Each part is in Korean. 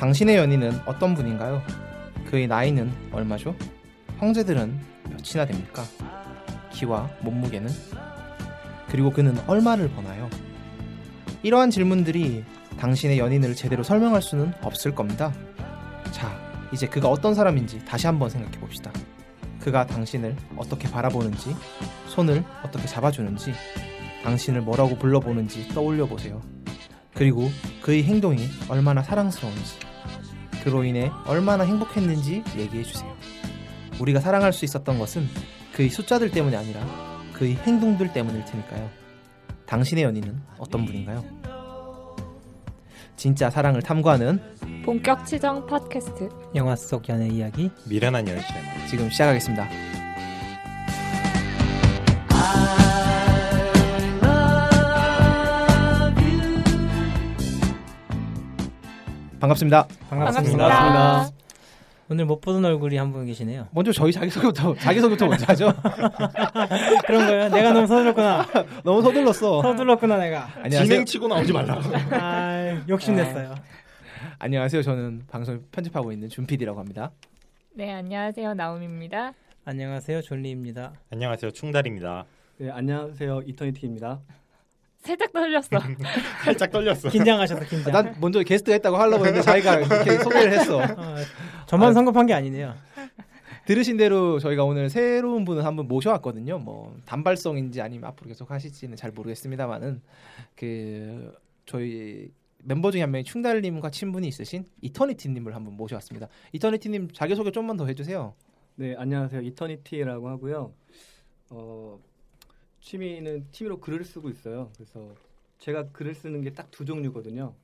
당신의 연인은 어떤 분인가요? 그의 나이는 얼마죠? 형제들은 몇이나 됩니까? 키와 몸무게는? 그리고 그는 얼마를 버나요? 이러한 질문들이 당신의 연인을 제대로 설명할 수는 없을 겁니다. 자, 이제 그가 어떤 사람인지 다시 한번 생각해 봅시다. 그가 당신을 어떻게 바라보는지, 손을 어떻게 잡아주는지, 당신을 뭐라고 불러보는지 떠올려 보세요. 그리고 그의 행동이 얼마나 사랑스러운지, 그로 인해 얼마나 행복했는지 얘기해 주세요. 우리가 사랑할 수 있었던 것은 그의 숫자들 때문이 아니라 그의 행동들 때문일 테니까요. 당신의 연인은 어떤 분인가요? 진짜 사랑을 탐구하는 본격 치정 팟캐스트 영화 속 연애 이야기 미련한 열쇠. 지금 시작하겠습니다. 반갑습니다. 반갑습니다. 오늘 못 보던 얼굴이 한 분 계시네요. 먼저 저희 자기소개부터 자기소개부터 먼저 하죠. 그런 거예요? 내가 너무 서둘렀구나. 너무 서둘렀어. 서둘렀구나 내가. 안녕하세요. 진행치고 나오지 말라고. 아, 욕심냈어요. 안녕하세요. 저는 방송 편집하고 있는 준 PD라고 합니다. 네 안녕하세요 나움입니다. 안녕하세요 졸리입니다. 안녕하세요. 충달입니다. 네, 안녕하세요. 이터니티입니다. 살짝 떨렸어. 살짝 떨렸어. 긴장하셔서 긴장. 난 먼저 게스트 했다고 하려고 했는데 자기가 이렇게 소개를 했어. 어, 저만 아. 성급한 게 아니네요. 들으신 대로 저희가 오늘 새로운 분을 한분 모셔왔거든요. 뭐 단발성인지 아니면 앞으로 계속 하실지는 잘 모르겠습니다만은 그 저희 멤버 중에 한 명이 충달님과 친분이 있으신 이터니티님을 한번 모셔왔습니다. 이터니티님 자기 소개 좀만 더 해주세요. 네, 안녕하세요. 이터니티라고 하고요. 어, 취미는 취미로 글을 쓰고 있어요. 그래서 제가 글을 쓰는 게 딱 두 종류거든요.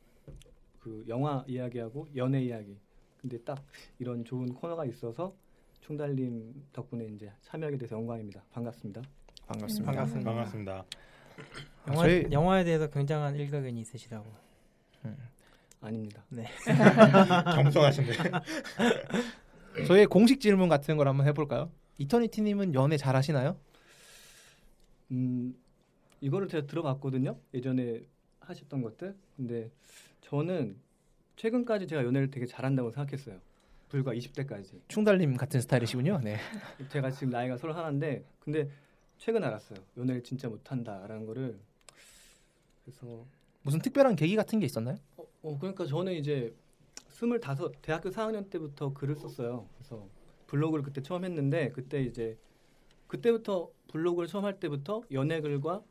그 영화 이야기하고 연애 이야기. 근데 딱 이런 좋은 코너가 있어서 충달님 덕분에 이제 참여하게 돼서 영광입니다. 반갑습니다. 반갑습니다. 반갑습니다. 반갑습니다. 영화, 저희- 영화에 대해서 굉장한 일가견이 있으시다고. 아닙니다. 겸손하신데. 저희 공식 질문 같은 걸 한번 해볼까요? 이터니티님은 연애 잘 하시나요? 음, 이거를 제가 들어봤거든요. 예전에 하셨던 것들. 근데 저는 최근까지 제가 연애를 되게 잘한다고 생각했어요. 불과 20대까지. 충달님 같은 스타일이시군요. 네. 제가 지금 나이가 서른 하나인데 근데 최근 알았어요. 연애를 진짜 못한다라는 거를 그래서 무슨 특별한 계기 같은 게 있었나요? 어, 어, 그러니까 저는 이제 스물다섯 대학교 4학년 때부터 글을 썼어요. 그래서 블로그를 그때 처음 했는데 그때 이제 그때부터 블로그를 처음 할 때부터 연애 글과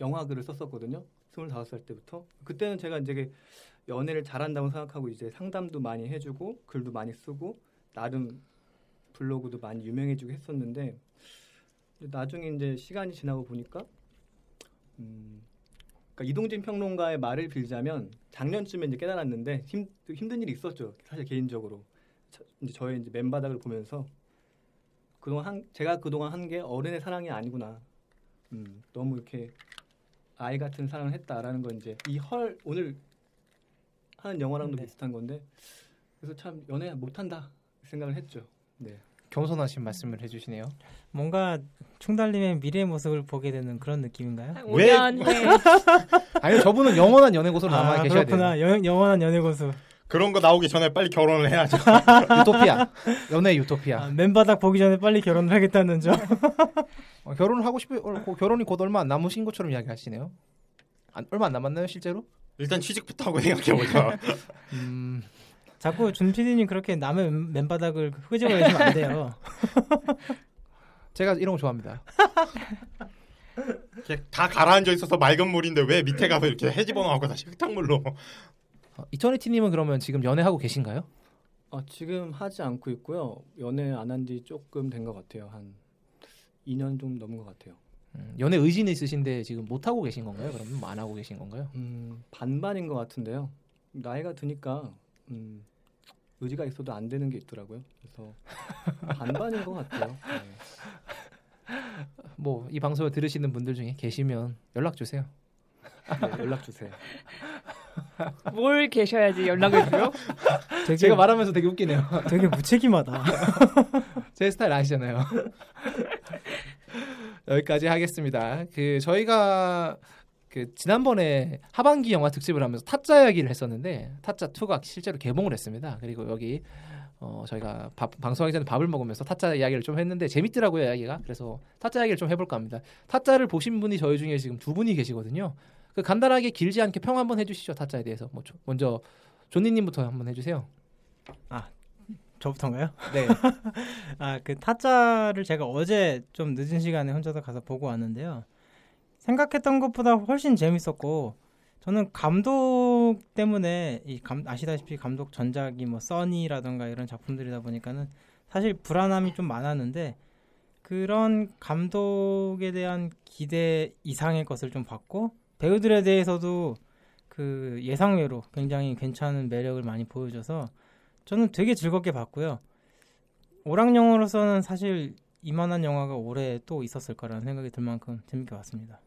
영화 글을 썼었거든요. 스물다섯 살 때부터 그때는 제가 이제 연애를 잘한다고 생각하고 이제 상담도 많이 해주고 글도 많이 쓰고 나름 블로그도 많이 유명해지고 했었는데 나중에 이제 시간이 지나고 보니까 음, 그러니까 이동진 평론가의 말을 빌자면 작년쯤에 이제 깨달았는데 힘, 힘든 일이 있었죠. 사실 개인적으로 저, 이제 저의 이제 맨바닥을 보면서 그동안 한, 제가 그동안 한 게 어른의 사랑이 아니구나. 음, 너무 이렇게 아이 같은 사랑을 했다라는 건 이제 이 헐 오늘 하는 영화랑도 네. 비슷한 건데 그래서 참 연애 못한다 생각을 했죠. 네. 겸손하신 말씀을 해주시네요. 뭔가 충달님의 미래 모습을 보게 되는 그런 느낌인가요? 한 왜? 5년 후에 아니 저분은 영원한 연애 고수로 남아 계셔야 돼요. 그렇구나. 영, 영원한 연애 고수. 그런 거 나오기 전에 빨리 결혼을 해야죠. 유토피아. 연애 유토피아. 아, 맨바닥 보기 전에 빨리 결혼을 하겠다는 점. 어, 결혼을 하고 싶어 어, 고- 결혼이 곧 얼마 안 남으신 것처럼 이야기하시네요. 안, 얼마 안 남았나요 실제로? 일단 취직부터 하고 생각해보자. 음, 자꾸 준 PD님 그렇게 남의 맨- 맨바닥을 끄집어 내시면 안 돼요. 제가 이런 거 좋아합니다. 이렇게 다 가라앉아 있어서 맑은 물인데 왜 밑에 가서 이렇게 해집어 놓고 다시 흙탕물로 어, 이터니티님은 그러면 지금 연애하고 계신가요? 아, 지금 하지 않고 있고요. 연애 안 한 지 조금 된 것 같아요. 한 2년 좀 넘은 것 같아요. 음, 연애 의지는 있으신데 지금 못 하고 계신 건가요? 그러면 뭐안 하고 계신 건가요? 음, 반반인 것 같은데요. 나이가 드니까 음, 의지가 있어도 안 되는 게 있더라고요. 그래서 반반인 것 같아요. 네. 뭐이 방송을 들으시는 분들 중에 계시면 연락 주세요. 네, 연락 주세요. 뭘 계셔야지 연락을 줘요? 되게, 제가 말하면서 되게 웃기네요. 되게 무책임하다. 제 스타일 아시잖아요. 여기까지 하겠습니다. 그 저희가 그 지난번에 하반기 영화 특집을 하면서 타짜 이야기를 했었는데 타짜 2가 실제로 개봉을 했습니다. 그리고 여기 어 저희가 밥, 방송하기 전에 밥을 먹으면서 타짜 이야기를 좀 했는데 재밌더라고요 이야기가. 그래서 타짜 이야기를 좀 해볼까 합니다. 타짜를 보신 분이 저희 중에 지금 두 분이 계시거든요. 그 간단하게 길지 않게 평 한번 해주시죠 타짜에 대해서. 뭐 조- 먼저 존니님부터 한번 해주세요. 저부터인가요? 네. 아, 그 타짜를 제가 어제 좀 늦은 시간에 혼자서 가서 보고 왔는데요. 생각했던 것보다 훨씬 재밌었고 저는 감독 때문에 이 감, 아시다시피 감독 전작이 뭐 써니라던가 이런 작품들이다 보니까는 사실 불안함이 좀 많았는데 그런 감독에 대한 기대 이상의 것을 좀 봤고 배우들에 대해서도 그 예상외로 굉장히 괜찮은 매력을 많이 보여줘서 저는 되게 즐겁게 봤고요. 오락 영화로서는 사실 이만한 영화가 올해 또 있었을 거라는 생각이 들 만큼 재밌게 봤습니다.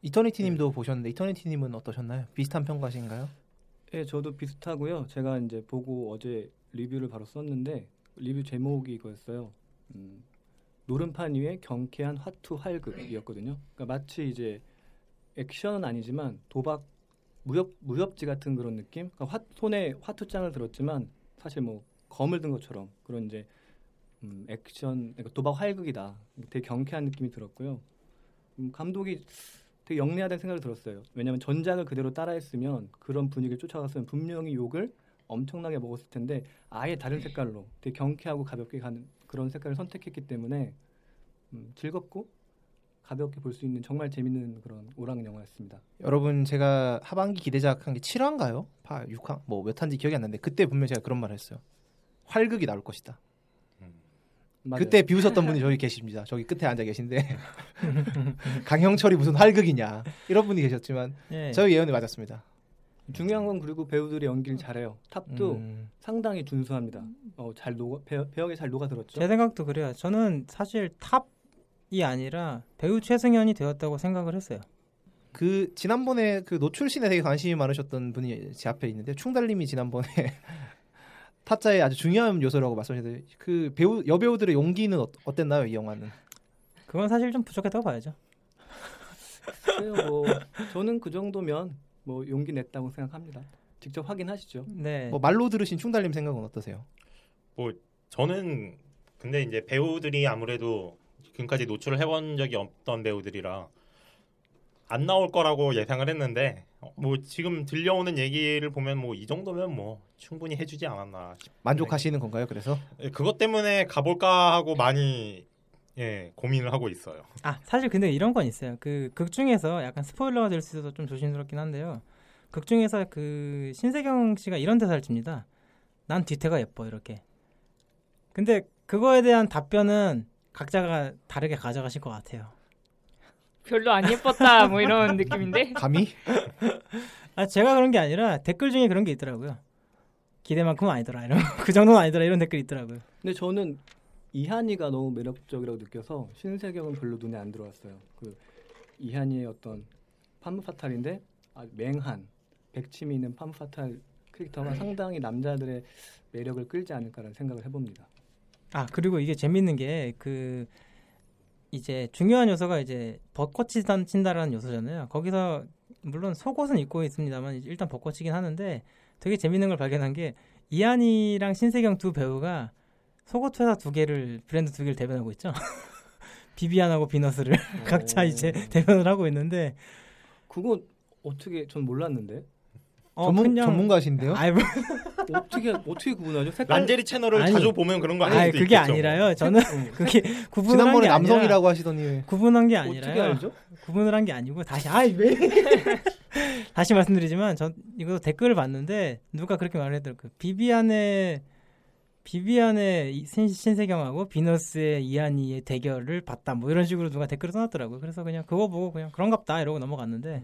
이터니티님도 보셨는데 이터니티님은 어떠셨나요? 비슷한 평가신가요? 예, 저도 비슷하고요. 제가 이제 보고 어제 리뷰를 바로 썼는데 리뷰 제목이 이거였어요. 음, 노름판 위에 경쾌한 화투 활극이었거든요. 그러니까 마치 이제 액션은 아니지만 도박 무협 무협지 같은 그런 느낌. 그러니까 화, 손에 화투장을 들었지만 사실 뭐 검을 든 것처럼 그런 이제 음, 액션 그러니까 도박 활극이다. 되게 경쾌한 느낌이 들었고요. 음, 감독이 되게 영리하다는 생각이 들었어요. 왜냐하면 전작을 그대로 따라했으면 그런 분위기를 쫓아갔으면 분명히 욕을 엄청나게 먹었을 텐데 아예 다른 색깔로 되게 경쾌하고 가볍게 가는 그런 색깔을 선택했기 때문에 음, 즐겁고 가볍게 볼 수 있는 정말 재밌는 그런 오락 영화였습니다. 여러분 제가 하반기 기대작 한 게 7화인가요? 8, 6화 뭐 몇 화인지 기억이 안 나는데 그때 분명 제가 그런 말을 했어요. 활극이 나올 것이다. 맞아요. 그때 비웃었던 분이 저기 계십니다. 저기 끝에 앉아 계신데 강형철이 무슨 활극이냐 이런 분이 계셨지만 예. 저희 예언이 맞았습니다. 중요한 건 그리고 배우들이 연기를 잘해요. 탑도 음, 상당히 준수합니다. 어, 잘 녹아 배, 배역에 잘 녹아들었죠. 제 생각도 그래요. 저는 사실 탑 이 아니라 배우 최승현이 되었다고 생각을 했어요. 그 지난번에 그 노출신에 되게 관심이 많으셨던 분이 제 앞에 있는데 충달님이 지난번에 타짜의 아주 중요한 요소라고 말씀하셨는데 그 배우 여배우들의 용기는 어, 어땠나요 이 영화는? 그건 사실 좀 부족했다고 봐야죠. 글쎄요, 뭐 저는 그 정도면 뭐 용기 냈다고 생각합니다. 직접 확인하시죠. 네. 뭐 말로 들으신 충달님 생각은 어떠세요? 저는 근데 이제 배우들이 아무래도 지금까지 노출을 해본 적이 없던 배우들이라 안 나올 거라고 예상을 했는데 어, 뭐 지금 들려오는 얘기를 보면 뭐 이 정도면 뭐 충분히 해주지 않았나 싶- 만족하시는 건가요? 그래서 예, 그것 때문에 가볼까 하고 많이 예 고민을 하고 있어요. 아 사실 근데 이런 건 있어요. 그 극 중에서 약간 스포일러가 될 수 있어서 좀 조심스럽긴 한데요. 극 중에서 그 신세경 씨가 이런 대사를 칩니다. 난 뒤태가 예뻐 이렇게. 근데 그거에 대한 답변은 각자가 다르게 가져가실 것 같아요. 별로 안 예뻤다 뭐 이런 느낌인데 감히 아 제가 그런 게 아니라 댓글 중에 그런 게 있더라고요. 기대만큼은 아니더라 이런 그 정도는 아니더라 이런 댓글이 있더라고요. 근데 저는 이한이가 너무 매력적이라고 느껴서 신세경은 별로 눈에 안 들어왔어요. 그 이한이의 어떤 파무파탈인데 아, 맹한 백침이 있는 파무파탈 캐릭터가 상당히 남자들의 매력을 끌지 않을까라는 생각을 해봅니다. 아 그리고 이게 재밌는 게 그 이제 중요한 요소가 이제 벚꽃이 단- 친다라는 요소잖아요. 거기서 물론 속옷은 입고 있습니다만 일단 벚꽃이긴 하는데 되게 재밌는 걸 발견한 게 이한이랑 신세경 두 배우가 속옷 회사 두 개를 브랜드 두 개를 대변하고 있죠. 비비안하고 비너스를 각자 오. 이제 대변을 하고 있는데 그거 어떻게 전 몰랐는데 어, 전문 그냥- 전문가신데요? 아이 뭐 어떻게 어떻게 구분하죠? 색깔 란제리 채널을 아니, 자주 보면 그런 거 아닐 아니 수도 그게 있겠죠. 아니라요. 저는 그게 구분한 지난번에 게 아니라 남성이라고 하시더니 구분한 게 아니라요. 알죠? 구분을 한 게 아니고 다시 아이 왜 다시 말씀드리지만 전 이거 댓글을 봤는데 누가 그렇게 말했더라고요. 그 비비안의 비비안의 이 신- 신세경하고 비너스의 이한이의 대결을 봤다. 뭐 이런 식으로 누가 댓글을 써놨더라고요. 그래서 그냥 그거 보고 그냥 그런갑다 이러고 넘어갔는데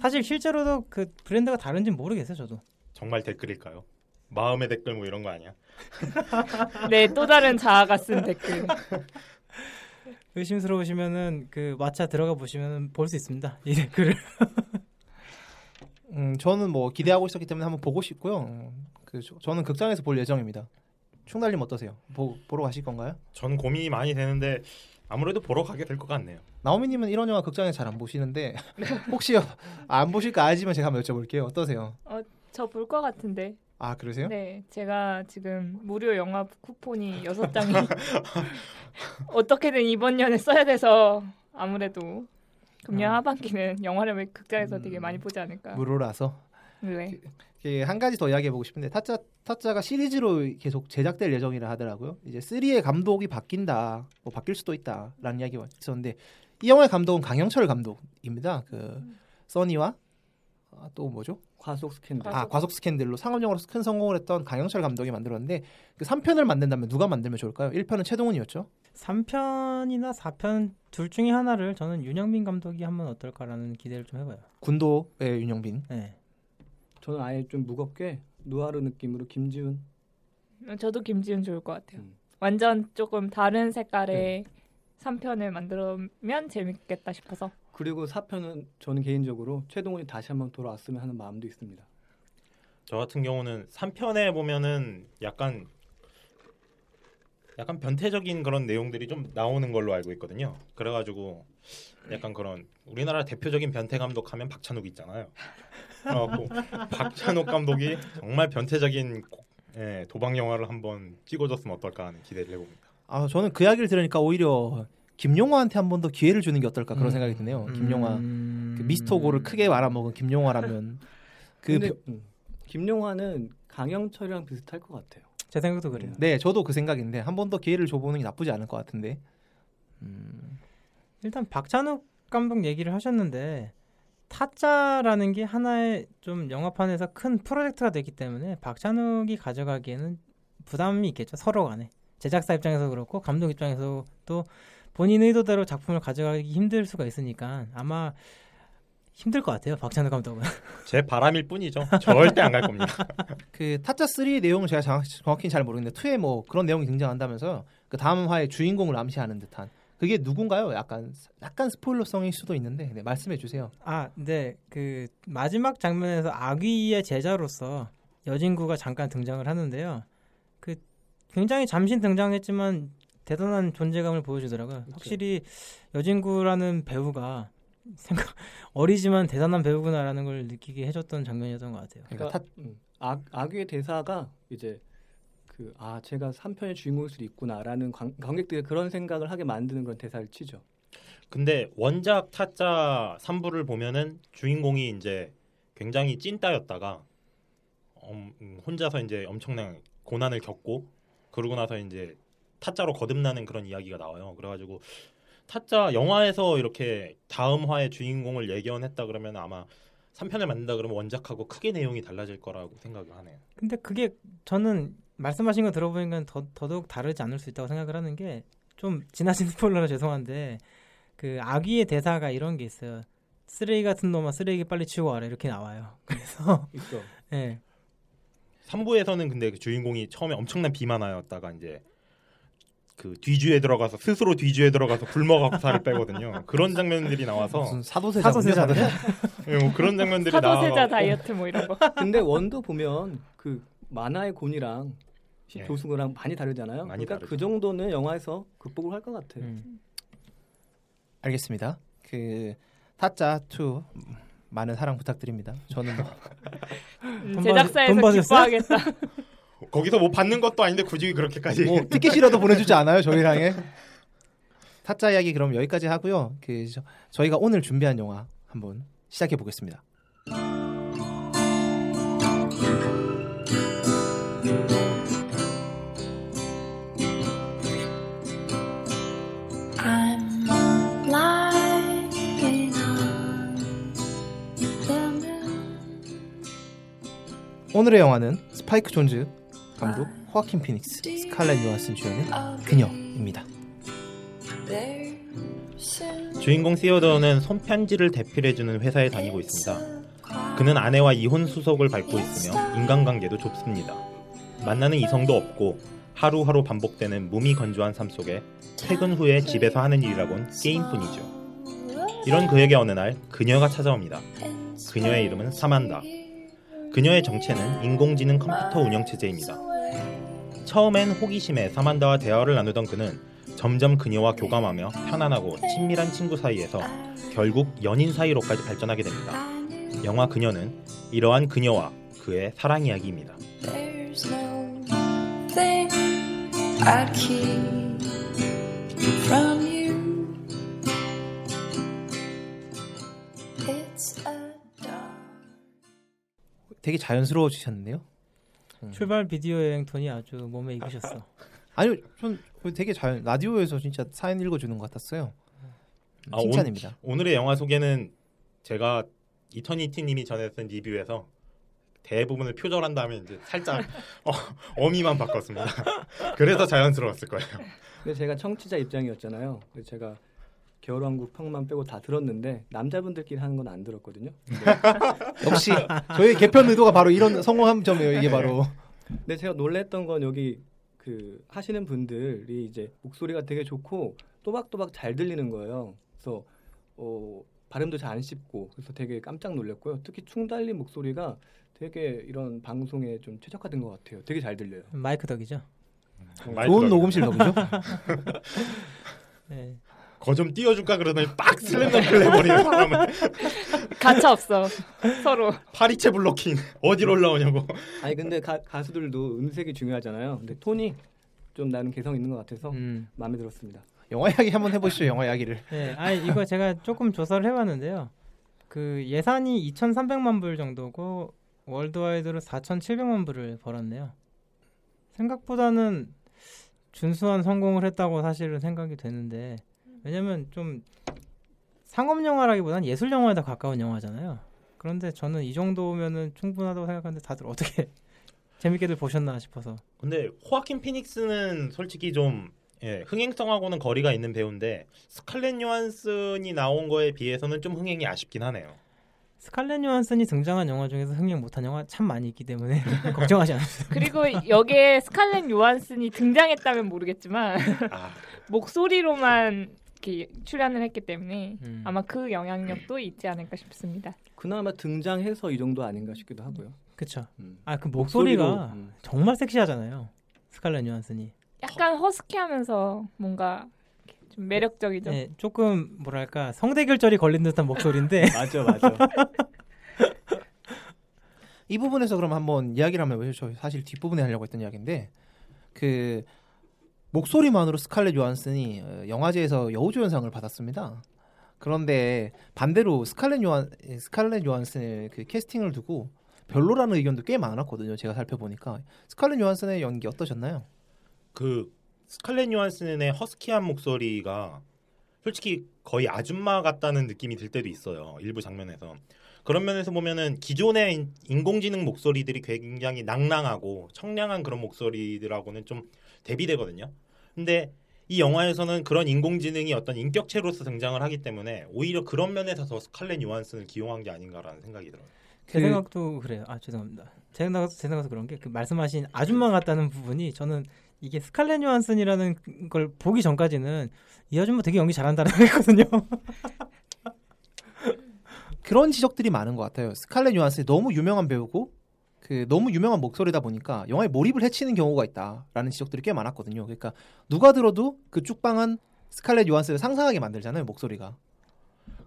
사실 실제로도 그 브랜드가 다른지는 모르겠어요. 저도. 정말 댓글일까요? 마음의 댓글 뭐 이런 거 아니야? 네, 또 다른 자아가 쓴 댓글. 의심스러우시면은 그 왓챠 들어가 보시면 볼 수 있습니다. 이 댓글을. 음, 저는 뭐 기대하고 있었기 때문에 한번 보고 싶고요. 음, 그 저- 저는 극장에서 볼 예정입니다. 충달님 어떠세요? 보, 보러 가실 건가요? 저는 고민이 많이 되는데 아무래도 보러 가게 될 것 같네요. 나오미님은 이런 영화 극장에 잘 안 보시는데 혹시 안 보실까 알지만 제가 한번 여쭤볼게요. 어떠세요? 저볼 것 같은데. 아 그러세요? 네, 제가 지금 무료 영화 쿠폰이 여섯 장이 어떻게든 이번 년에 써야 돼서 아무래도 금년 아. 하반기는 영화를 왜 극장에서 되게 음, 많이 보지 않을까. 무료라서 네. 그한 가지 더 이야기해 보고 싶은데 타짜 타짜가 시리즈로 계속 제작될 예정이라 하더라고요. 이제 3의 감독이 바뀐다, 뭐 바뀔 수도 있다라는 이야기가 있었는데 이 영화의 감독은 강영철 감독입니다. 그 써니와 아, 또 뭐죠? 과속 스캔들. 아 과속 스캔들로 상업영화로서 큰 성공을 했던 강영철 감독이 만들었는데 그 3편을 만든다면 누가 만들면 좋을까요? 1편은 최동훈이었죠. 3편이나 4편 둘 중에 하나를 저는 윤영빈 감독이 하면 어떨까라는 기대를 좀 해봐요. 군도의 윤영빈. 네. 저는 아예 좀 무겁게 누아르 느낌으로 김지훈. 저도 김지훈 좋을 것 같아요. 음. 완전 조금 다른 색깔의 3편을 만들면 재밌겠다 싶어서. 그리고 4편은 저는 개인적으로 최동훈이 다시 한번 돌아왔으면 하는 마음도 있습니다. 저 같은 경우는 3편에 보면은 약간 약간 변태적인 그런 내용들이 좀 나오는 걸로 알고 있거든요. 그래가지고 약간 그런 우리나라 대표적인 변태 감독 하면 박찬욱 있잖아요. 그래갖고 박찬욱 감독이 정말 변태적인 고- 예, 도박 영화를 한번 찍어줬으면 어떨까 하는 기대를 해봅니다. 아 저는 그 이야기를 들으니까 오히려 김용화한테 한 번 더 기회를 주는 게 어떨까 그런 음. 생각이 드네요. 김용화 음... 그 미스터고를 크게 말아먹은 김용화라면 그 근데 배- 음, 김용화는 강영철이랑 비슷할 것 같아요. 제 생각도 그래요. 네 저도 그 생각인데 한 번 더 기회를 줘보는 게 나쁘지 않을 것 같은데. 음, 일단 박찬욱 감독 얘기를 하셨는데 타짜라는 게 하나의 좀 영화판에서 큰 프로젝트가 됐기 때문에 박찬욱이 가져가기에는 부담이 있겠죠 서로 간에 제작사 입장에서 그렇고 감독 입장에서 또 본인 의도대로 작품을 가져가기 힘들 수가 있으니까 아마 힘들 것 같아요 박찬욱 감독은 제 바람일 뿐이죠. 절대 안 갈 겁니다. 그 타짜 3 내용을 제가 정확, 정확히 잘 모르겠는데 2에 뭐 그런 내용이 등장한다면서요. 그 다음 화의 주인공을 암시하는 듯한 그게 누군가요? 약간 약간 스포일러성일 수도 있는데 네, 말씀해 주세요. 아, 네. 그 마지막 장면에서 아귀의 제자로서 여진구가 잠깐 등장을 하는데요. 그 굉장히 잠시 등장했지만 대단한 존재감을 보여주더라고요. 확실히 여진구라는 배우가 생각 어리지만 대단한 배우구나라는 걸 느끼게 해줬던 장면이었던 것 같아요. 그러니까 그러니까 타, 음, 악, 악의 대사가 이제 그 아 제가 3편의 주인공일 수도 있구나라는 관, 관객들이 그런 생각을 하게 만드는 그런 대사를 치죠. 근데 원작 타짜 3부를 보면은 주인공이 이제 굉장히 찐따였다가 음, 음, 혼자서 이제 엄청난 고난을 겪고 그러고 나서 이제 타짜로 거듭나는 그런 이야기가 나와요. 그래가지고 타짜 영화에서 이렇게 다음 화의 주인공을 예견했다 그러면 아마 3편을 만든다 그러면 원작하고 크게 내용이 달라질 거라고 생각을 하네요. 근데 그게 저는 말씀하신 거 들어보니까 더, 더더욱 다르지 않을 수 있다고 생각을 하는 게 좀 지나친 스포일러라 죄송한데 그 아귀의 대사가 이런 게 있어요. 쓰레기 같은 놈아 쓰레기 빨리 치우고 와라 이렇게 나와요. 그래서 있어. 예. 3부에서는 근데 그 주인공이 처음에 엄청난 비만하였다가 이제 그 뒤주에 들어가서 스스로 뒤주에 들어가서 굶어갖고 살을 빼거든요. 그런 장면들이 나와서 무슨 사도세자 사도세자. 예, 뭐 그런 장면들이 사도세자 나와 다이어트 뭐 이런 거. 근데 원도 보면 그 만화의 곤이랑 시- 예. 조수고랑 많이 다르잖아요. 많이 그러니까 다르죠. 그 정도는 영화에서 극복을 할 것 같아요. 음. 알겠습니다. 그 타짜 2 많은 사랑 부탁드립니다. 저는 뭐 음, 돈 제작사에서? 기뻐하겠다. 거기서 뭐 받는 것도 아닌데 굳이 그렇게까지. 뭐 티켓이라도 보내주지 않아요 저희랑 해. 타짜 이야기 그럼 여기까지 하고요. 그 저, 희가 오늘 준비한 영화 한번 시작해 보겠습니다. 오늘의 영화는 스파이크 존즈 감독 호아킨 피닉스 스칼렛 요한슨 주연의 그녀입니다. 주인공 시어더는 손편지를 대필해주는 회사에 다니고 있습니다. 그는 아내와 이혼 수속을 밟고 있으며 인간관계도 좁습니다. 만나는 이성도 없고 하루하루 반복되는 무미건조한 삶 속에 퇴근 후에 집에서 하는 일이라곤 게임뿐이죠. 이런 그에게 어느 날 그녀가 찾아옵니다. 그녀의 이름은 사만다. 그녀의 정체는 인공지능 컴퓨터 운영체제입니다. 처음엔 호기심에 사만다와 대화를 나누던 그는 점점 그녀와 교감하며 편안하고 친밀한 친구 사이에서 결국 연인 사이로까지 발전하게 됩니다. 영화 그녀는 이러한 그녀와 그의 사랑 이야기입니다. There's no thing I'd keep from you. It's a dog. 되게 자연스러워지셨는데요. 출발 비디오 여행 톤이 아주 몸에 익으셨어. 아니요, 전 되게 자연 라디오에서 진짜 사연 읽어주는 것 같았어요. 아, 칭찬입니다. 오, 늘의 영화 소개는 제가 이터니티님이 전했던 리뷰에서 대부분을 표절한 다음에 이제 살짝 어, 어미만 바꿨습니다. 그래서 자연스러웠을 거예요. 근데 제가 청취자 입장이었잖아요. 그래서 제가 겨울왕국 평만 빼고 다 들었는데 남자분들끼리 하는 건 안 들었거든요. 역시 저희 개편 의도가 바로 이런 성공한 점이에요. 이게 바로 근데 제가 놀랬던 건 여기 그 하시는 분들이 이제 목소리가 되게 좋고 또박또박 잘 들리는 거예요. 그래서 어, 발음도 잘 안 씹고 그래서 되게 깜짝 놀랐고요. 특히 충달린 목소리가 되게 이런 방송에 좀 최적화된 것 같아요. 되게 잘 들려요. 마이크 덕이죠. 좋은 녹음실 덕이죠. 네. 거 좀 띄워줄까 그러더니 빡 슬램덩크를 해버리는 사람은 가차 없어 서로. 파리채 블로킹 어디로 올라오냐고. 아니 근데 가, 가수들도 음색이 중요하잖아요. 근데 톤이 좀 나는 개성 있는 것 같아서 음. 마음에 들었습니다. 영화 이야기 한번 해보시죠. 영화 이야기를. 네, 아 이거 제가 조금 조사를 해봤는데요. 그 예산이 2,300만 불 정도고 월드와이드로 4,700만 불을 벌었네요. 생각보다는 준수한 성공을 했다고 사실은 생각이 되는데 왜냐면 좀 상업 영화라기보단 예술 영화에 더 가까운 영화잖아요. 그런데 저는 이 정도면은 충분하다고 생각하는데 다들 어떻게 재밌게들 보셨나 싶어서. 근데 호아킨 피닉스는 솔직히 좀 예, 흥행성하고는 거리가 있는 배우인데 스칼렛 요한슨이 나온 거에 비해서는 좀 흥행이 아쉽긴 하네요. 스칼렛 요한슨이 등장한 영화 중에서 흥행 못한 영화 참 많이 있기 때문에 걱정하지 않으세요. 그리고 여기에 스칼렛 요한슨이 등장했다면 모르겠지만 아, 목소리로만 이렇게 출연을 했기 때문에 음. 아마 그 영향력도 있지 않을까 싶습니다. 그나마 등장해서 이 정도 아닌가 싶기도 하고요. 그쵸. 음. 아그 목소리가 목소리로, 음. 정말 섹시하잖아요. 스칼렛 요한슨이. 약간 허스키하면서 뭔가 좀 매력적이죠. 네, 조금 뭐랄까 성대결절이 걸린 듯한 목소리인데 맞아 맞아. 이 부분에서 그럼 한번 이야기를 한번 해보죠. 사실 뒷부분에 하려고 했던 이야기인데 그 목소리만으로 스칼렛 요한슨이 어, 영화제에서 여우조연상을 받았습니다. 그런데 반대로 스칼렛 요한 스칼렛 요한슨의 그 캐스팅을 두고 별로라는 의견도 꽤 많았거든요. 제가 살펴보니까 스칼렛 요한슨의 연기 어떠셨나요? 그 스칼렛 요한슨의 허스키한 목소리가 솔직히 거의 아줌마 같다는 느낌이 들 때도 있어요. 일부 장면에서. 그런 면에서 보면은 기존의 인- 인공지능 목소리들이 굉장히 낭낭하고 청량한 그런 목소리들하고는 좀 대비되거든요. 근데 이 영화에서는 그런 인공지능이 어떤 인격체로서 등장을 하기 때문에 오히려 그런 면에서 더 스칼렛 요한슨을 기용한 게 아닌가라는 생각이 들어요. 제 그- 생각도 그래요. 아 죄송합니다. 제 생각 제 생각에서 그런 게 그 말씀하신 아줌마 같다는 부분이 저는 이게 스칼렛 요한슨이라는 걸 보기 전까지는 이 아줌마 되게 연기 잘한다라고 했거든요. 그런 지적들이 많은 것 같아요. 스칼렛 요한슨이 너무 유명한 배우고 그 너무 유명한 목소리다 보니까 영화에 몰입을 해치는 경우가 있다라는 지적들이 꽤 많았거든요. 그러니까 누가 들어도 그 쭉빵한 스칼렛 요한슨을 상상하게 만들잖아요 목소리가.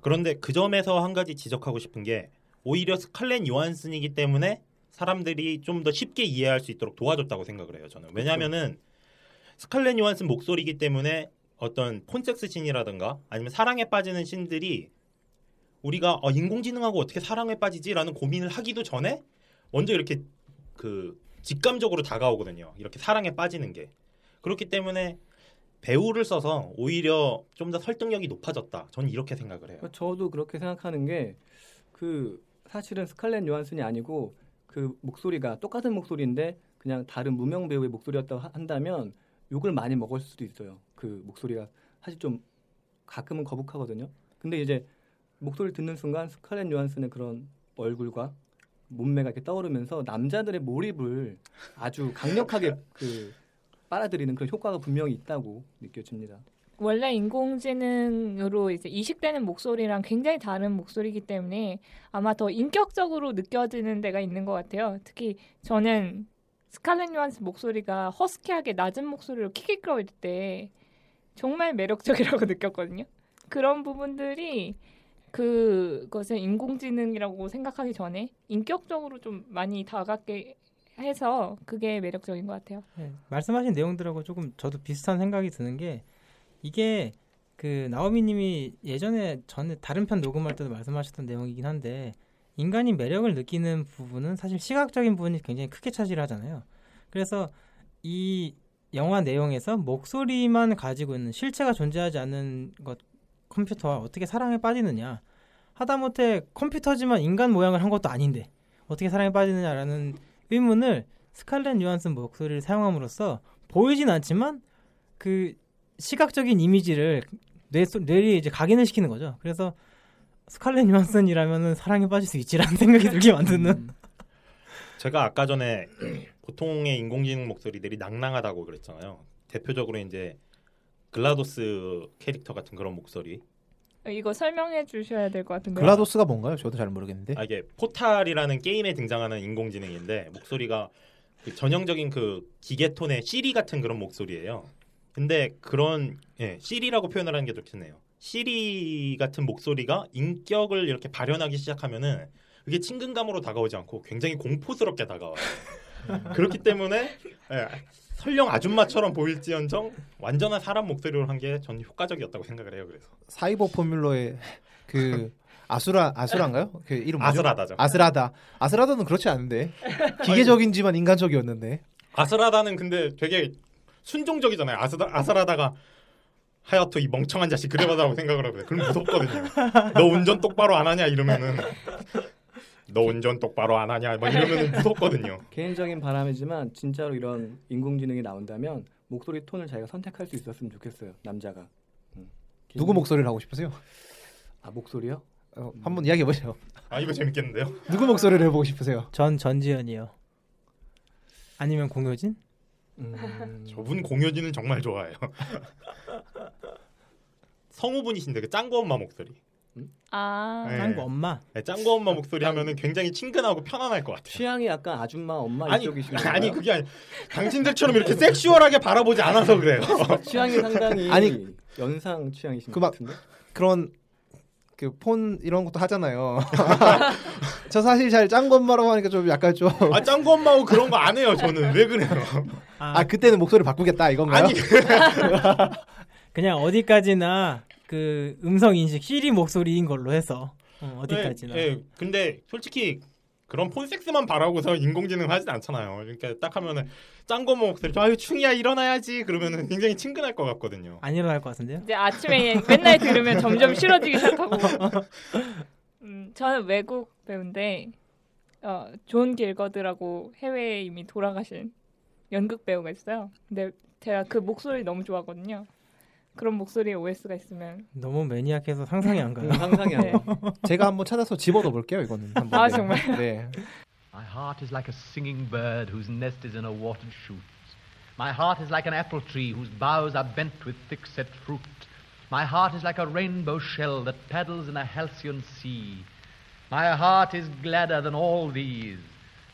그런데 그 점에서 한 가지 지적하고 싶은 게 오히려 스칼렛 요한슨이기 때문에 사람들이 좀 더 쉽게 이해할 수 있도록 도와줬다고 생각을 해요. 저는 왜냐하면은 스칼렛 요한슨 목소리이기 때문에 어떤 폰섹스 씬이라든가 아니면 사랑에 빠지는 씬들이 우리가 어, 인공지능하고 어떻게 사랑에 빠지지라는 고민을 하기도 전에 먼저 이렇게 그 직감적으로 다가오거든요. 이렇게 사랑에 빠지는 게 그렇기 때문에 배우를 써서 오히려 좀 더 설득력이 높아졌다. 저는 이렇게 생각을 해요. 저도 그렇게 생각하는 게 그 사실은 스칼렛 요한슨이 아니고 그 목소리가 똑같은 목소리인데 그냥 다른 무명 배우의 목소리였다고 하- 한다면 욕을 많이 먹을 수도 있어요. 그 목소리가 사실 좀 가끔은 거북하거든요. 근데 이제 목소리를 듣는 순간 스칼렛 요한슨의 그런 얼굴과 몸매가 이렇게 떠오르면서 남자들의 몰입을 아주 강력하게 그 빨아들이는 그런 효과가 분명히 있다고 느껴집니다. 원래 인공지능으로 이제 이식되는 목소리랑 굉장히 다른 목소리이기 때문에 아마 더 인격적으로 느껴지는 데가 있는 것 같아요. 특히 저는 스칼렛 요한스 목소리가 허스키하게 낮은 목소리로 킥킥거릴 때 정말 매력적이라고 느꼈거든요. 그런 부분들이 그것을 인공지능이라고 생각하기 전에 인격적으로 좀 많이 다가게 해서 그게 매력적인 것 같아요. 네, 말씀하신 내용들하고 조금 저도 비슷한 생각이 드는 게 이게 그 나오미님이 예전에 전에 다른 편 녹음할 때도 말씀하셨던 내용이긴 한데 인간이 매력을 느끼는 부분은 사실 시각적인 부분이 굉장히 크게 차지를 하잖아요. 그래서 이 영화 내용에서 목소리만 가지고 있는 실체가 존재하지 않는 것 컴퓨터와 어떻게 사랑에 빠지느냐 하다못해 컴퓨터지만 인간 모양을 한 것도 아닌데 어떻게 사랑에 빠지느냐라는 의문을 스칼렛 요한슨 목소리를 사용함으로써 보이진 않지만 그 시각적인 이미지를 뇌, 속- 뇌에 이제 각인을 시키는 거죠. 그래서 스칼렛 요한슨이라면은 사랑에 빠질 수 있지라는 생각이 들게 만드는. 제가 아까 전에 보통의 인공지능 목소리들이 낭랑하다고 그랬잖아요. 대표적으로 이제 글라도스 캐릭터 같은 그런 목소리. 이거 설명해 주셔야 될 것 같은데. 글라도스가 뭔가요? 저도 잘 모르겠는데. 아 이게 포탈이라는 게임에 등장하는 인공지능인데 목소리가 그 전형적인 그 기계톤의 시리 같은 그런 목소리예요. 근데 그런 예, 시리라고 표현을 하는 게 좋겠네요. 시리 같은 목소리가 인격을 이렇게 발현하기 시작하면은 그게 친근감으로 다가오지 않고 굉장히 공포스럽게 다가와요. 그렇기 때문에 예, 설령 아줌마처럼 보일지언정 완전한 사람 목소리로 한 게 전 효과적이었다고 생각을 해요. 그래서 사이버 포뮬러의 그 아수라 아수라인가요? 그 이름 뭐죠? 아스라다죠. 아스라다. 아스라다는 그렇지 않은데 기계적인지만 인간적이었는데. 아스라다는 근데 되게 순종적이잖아요. 아스라, 아스라다가 하여튼 이 멍청한 자식 그래봐라고 생각을 하거든요. 그럼 무섭거든요. 너 운전 똑바로 안 하냐 이러면은 너 운전 똑바로 안 하냐 막 이러면은 무섭거든요. 개인적인 바람이지만 진짜로 이런 인공지능이 나온다면 목소리 톤을 자기가 선택할 수 있었으면 좋겠어요. 남자가. 음. 누구 목소리를 하고 싶으세요? 아 목소리요? 어, 한번 이야기해 보세요. 아 이거 재밌겠는데요? 누구 목소리를 해보고 싶으세요? 전 전지현이요. 아니면 공효진? 음, 저분 공효진은 정말 좋아해요. 성우분이신데 그 짱구 엄마 목소리. 아, 네. 짱구 엄마. 네, 짱구 엄마 목소리 하면은 굉장히 친근하고 편안할 것 같아요. 취향이 약간 아줌마 엄마 아니 이쪽이신 아니 그게 아니 당신들처럼 이렇게 섹슈얼하게 바라보지 않아서 그래요. 취향이 상당히 아니, 연상 취향이신 그것 막- 같은데. 그런 그폰 이런 것도 하잖아요. 저 사실 잘짠 것마라고 하니까 좀 약간 좀. 아 짱구 엄마하고 그런 거 안 해요. 저는 왜 그래요? 아, 아 그때는 목소리 바꾸겠다 이건가요? 아니 그냥 어디까지나 그 음성 인식 시리 목소리인 걸로 해서 어, 어디까지나. 예, 예. 근데 솔직히 그런 폰섹스만 바라고서 인공지능 하진 않잖아요. 그러니까 딱 하면은 짱구 목소리 아유 충이야 일어나야지 그러면은 굉장히 친근할 것 같거든요. 안 일어날 것 같은데요? 이제 아침에 맨날 들으면 점점 싫어지기 시작하고. 음, 저는 외국 배우인데 어, 존 길거드라고 해외에 이미 돌아가신 연극 배우가 있어요. 근데 제가 그 목소리 너무 좋아하거든요. 그런 목소리의 OS가 있으면 너무 매니악해서 상상이 안 가요. 음, 상상이 안 네. 가. 제가 한번 찾아서 집어넣어 볼게요 이거는. 한번. 아, 네. 정말요? 네. My heart is like a singing bird whose nest is in a watered shoot. My heart is like an apple tree whose boughs are bent with thick set fruit. My heart is like a rainbow shell that paddles in a halcyon sea. My heart is gladder than all these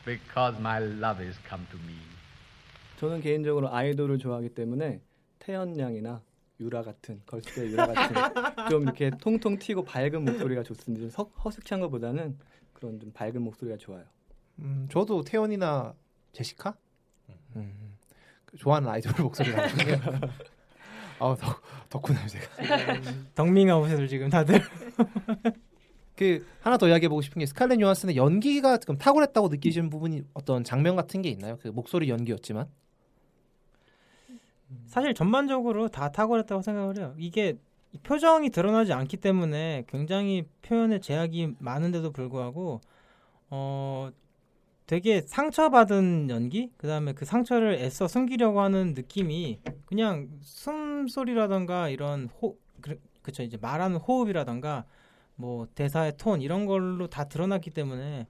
because my love is come to me. 저는 개인적으로 아이돌을 좋아하기 때문에 태연 양이나 유라 같은 걸스의 유라 같은 좀 이렇게 통통 튀고 밝은 목소리가 좋습니다. 좀 석- 허스키한 것보다는 그런 좀 밝은 목소리가 좋아요. 음, 저도 태연이나 제시카 음, 그 좋아하는 아이돌 목소리가 나중에. 아 덕, 덕후네요 제가. 덕밍아웃을 지금 다들. 그 하나 더 이야기해 보고 싶은 게 스칼렛 요한슨의 연기가 좀 탁월했다고 느끼시는 부분이 어떤 장면 같은 게 있나요? 그 목소리 연기였지만. 사실 전반적으로 다 탁월했다고 생각을 해요. 이게 표정이 드러나지 않기 때문에 굉장히 표현의 제약이 많은데도 불구하고 어 되게 상처받은 연기, 그 다음에 그 상처를 애써 숨기려고 하는 느낌이 그냥 숨소리라던가 이런 호, 그, 그쵸 이제 말하는 호흡이라던가 뭐 대사의 톤 이런 걸로 다 드러났기 때문에